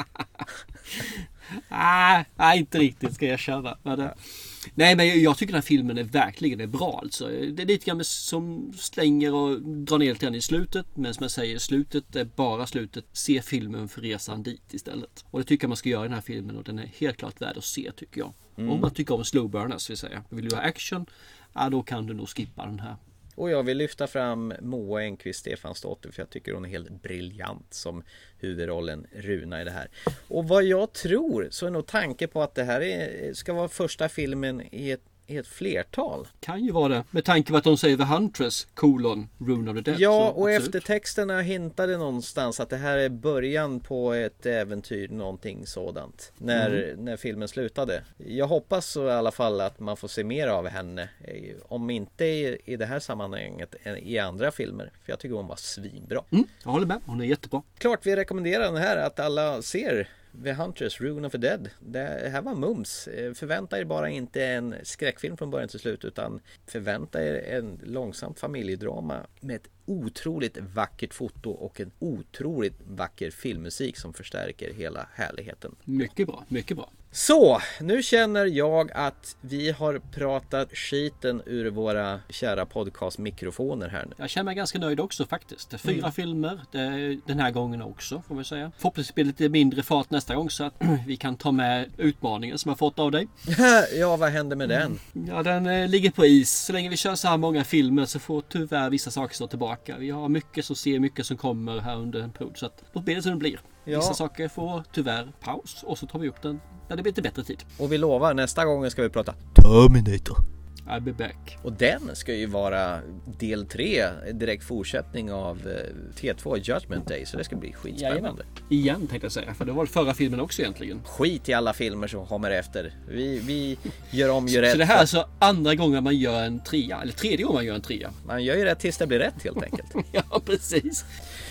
Ah, nej, inte riktigt ska jag erkänna. Nej, men jag tycker den här filmen är verkligen är bra alltså. Det är lite grann som slänger och drar ner lite grann i slutet. Men som jag säger, slutet är bara slutet. Se filmen för resan dit istället. Och det tycker jag man ska göra i den här filmen och den är helt klart värd att se tycker jag. Mm. Om man tycker om slow burners vill säga. Vill du ha action? Ja, då kan du nog skippa den här. Och jag vill lyfta fram Moa Enqvist Stefansdotter för jag tycker hon är helt briljant som huvudrollen Runa i det här. Och vad jag tror så är nog tanken på att det här är, ska vara första filmen i ett i ett flertal. Kan ju vara det. Med tanke på att de säger The Huntress, kolon, Rune of the Dead. Ja, och absolut. eftertexterna hintade någonstans att det här är början på ett äventyr, någonting sådant. När, Mm. när filmen slutade. Jag hoppas så i alla fall att man får se mer av henne. eh, Om inte i, i det här sammanhanget, än i andra filmer. För jag tycker hon var svinbra. Mm, jag håller med, hon är jättebra. Klart vi rekommenderar den här att alla ser The Hunters, Rune of the Dead. Det här var mums. Eh, förvänta er bara inte en skräckfilm från början till slut utan förvänta er en långsamt familjedrama med ett otroligt vackert foto och en otroligt vacker filmmusik som förstärker hela härligheten. Mycket bra, mycket bra. Så, nu känner jag att vi har pratat skiten ur våra kära podcastmikrofoner här nu. Jag känner mig ganska nöjd också faktiskt. Fyra Mm. filmer den här gången också får vi säga. Förhoppningsvis blir det lite mindre fart nästa gång så att vi kan ta med utmaningen som jag fått av dig. ja, vad händer med den? Ja, den eh, ligger på is. Så länge vi kör så här många filmer så får tyvärr vissa saker stå tillbaka. Vi har mycket som ser, mycket som kommer här under en period. Så att då blir det som det blir. Ja. Vissa saker får tyvärr paus och så tar vi upp den när det blir lite bättre tid. Och vi lovar, nästa gång ska vi prata Terminator. I'll be back. Och den ska ju vara del 3, direkt fortsättning av eh, T2 Judgment Day. Så det ska bli skitspännande. Igen tänkte jag säga, för det var förra filmen också egentligen. Skit i alla filmer som kommer efter. Vi, vi gör om, gör rätt. Så det här är alltså andra gången man gör en trea, eller tredje gången man gör en trea. Man gör ju rätt tills det blir rätt helt enkelt. ja, precis.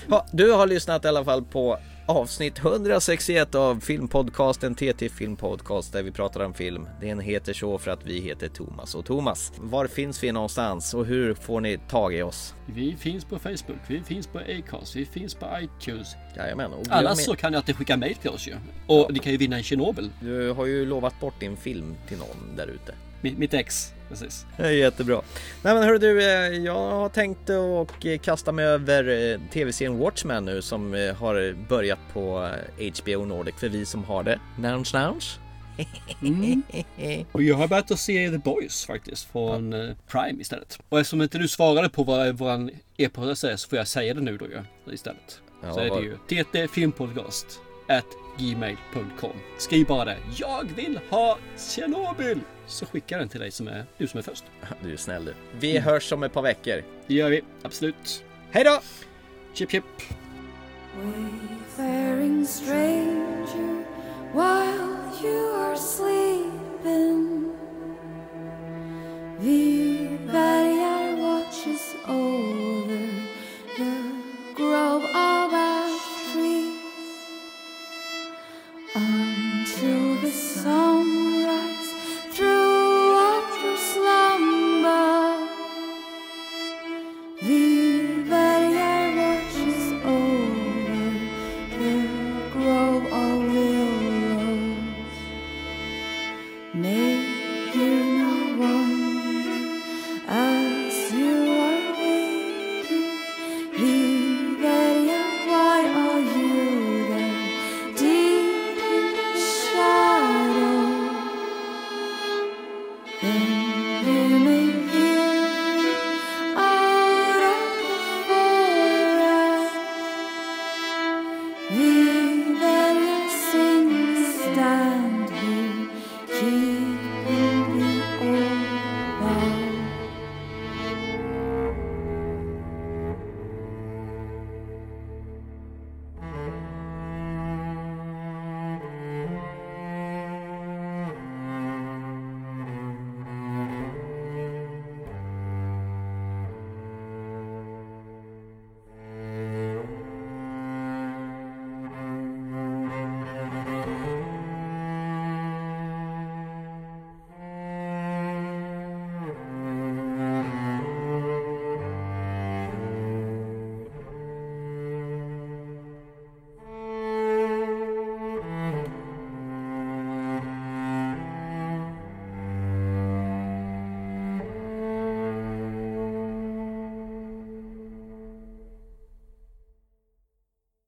Ja, du har lyssnat i alla fall på avsnitt 161 av filmpodcasten TT Filmpodcast där vi pratar om film. Den heter så för att vi heter Thomas och Thomas. Var finns vi någonstans och hur får ni tag i oss? Vi finns på Facebook, vi finns på Acast, vi finns på iTunes. Jajamän. Och Annars glöm- så kan ni alltid skicka mail till oss ju. Och ni kan ju vinna en Tjernobyl. Du har ju lovat bort din film till någon där ute. Mitt, ex, precis. Det är jättebra. Nej men hörru du, eh, jag har tänkt att eh, kasta mig över eh, tv-serien Watchmen nu som har börjat på HBO Nordic för vi som har det. Nouns nouns. Mm. Och jag har börjat att se The Boys faktiskt från eh, Prime istället. Och eftersom inte du svarade på vad våran e-post är så får jag säga det nu då ju istället. Ja, så är det ju TT Filmpodcast at gmail.com. Skriv bara det. Jag vill ha Tjernobyl! så skickar den till dig som är du som är först. Du är snäll du. Vi mm. hörs om ett par veckor. Det gör vi, absolut. Hej då! Chip chip! Wayfaring stranger while you are sleeping The barrier watches over the grove of ash trees Until the sun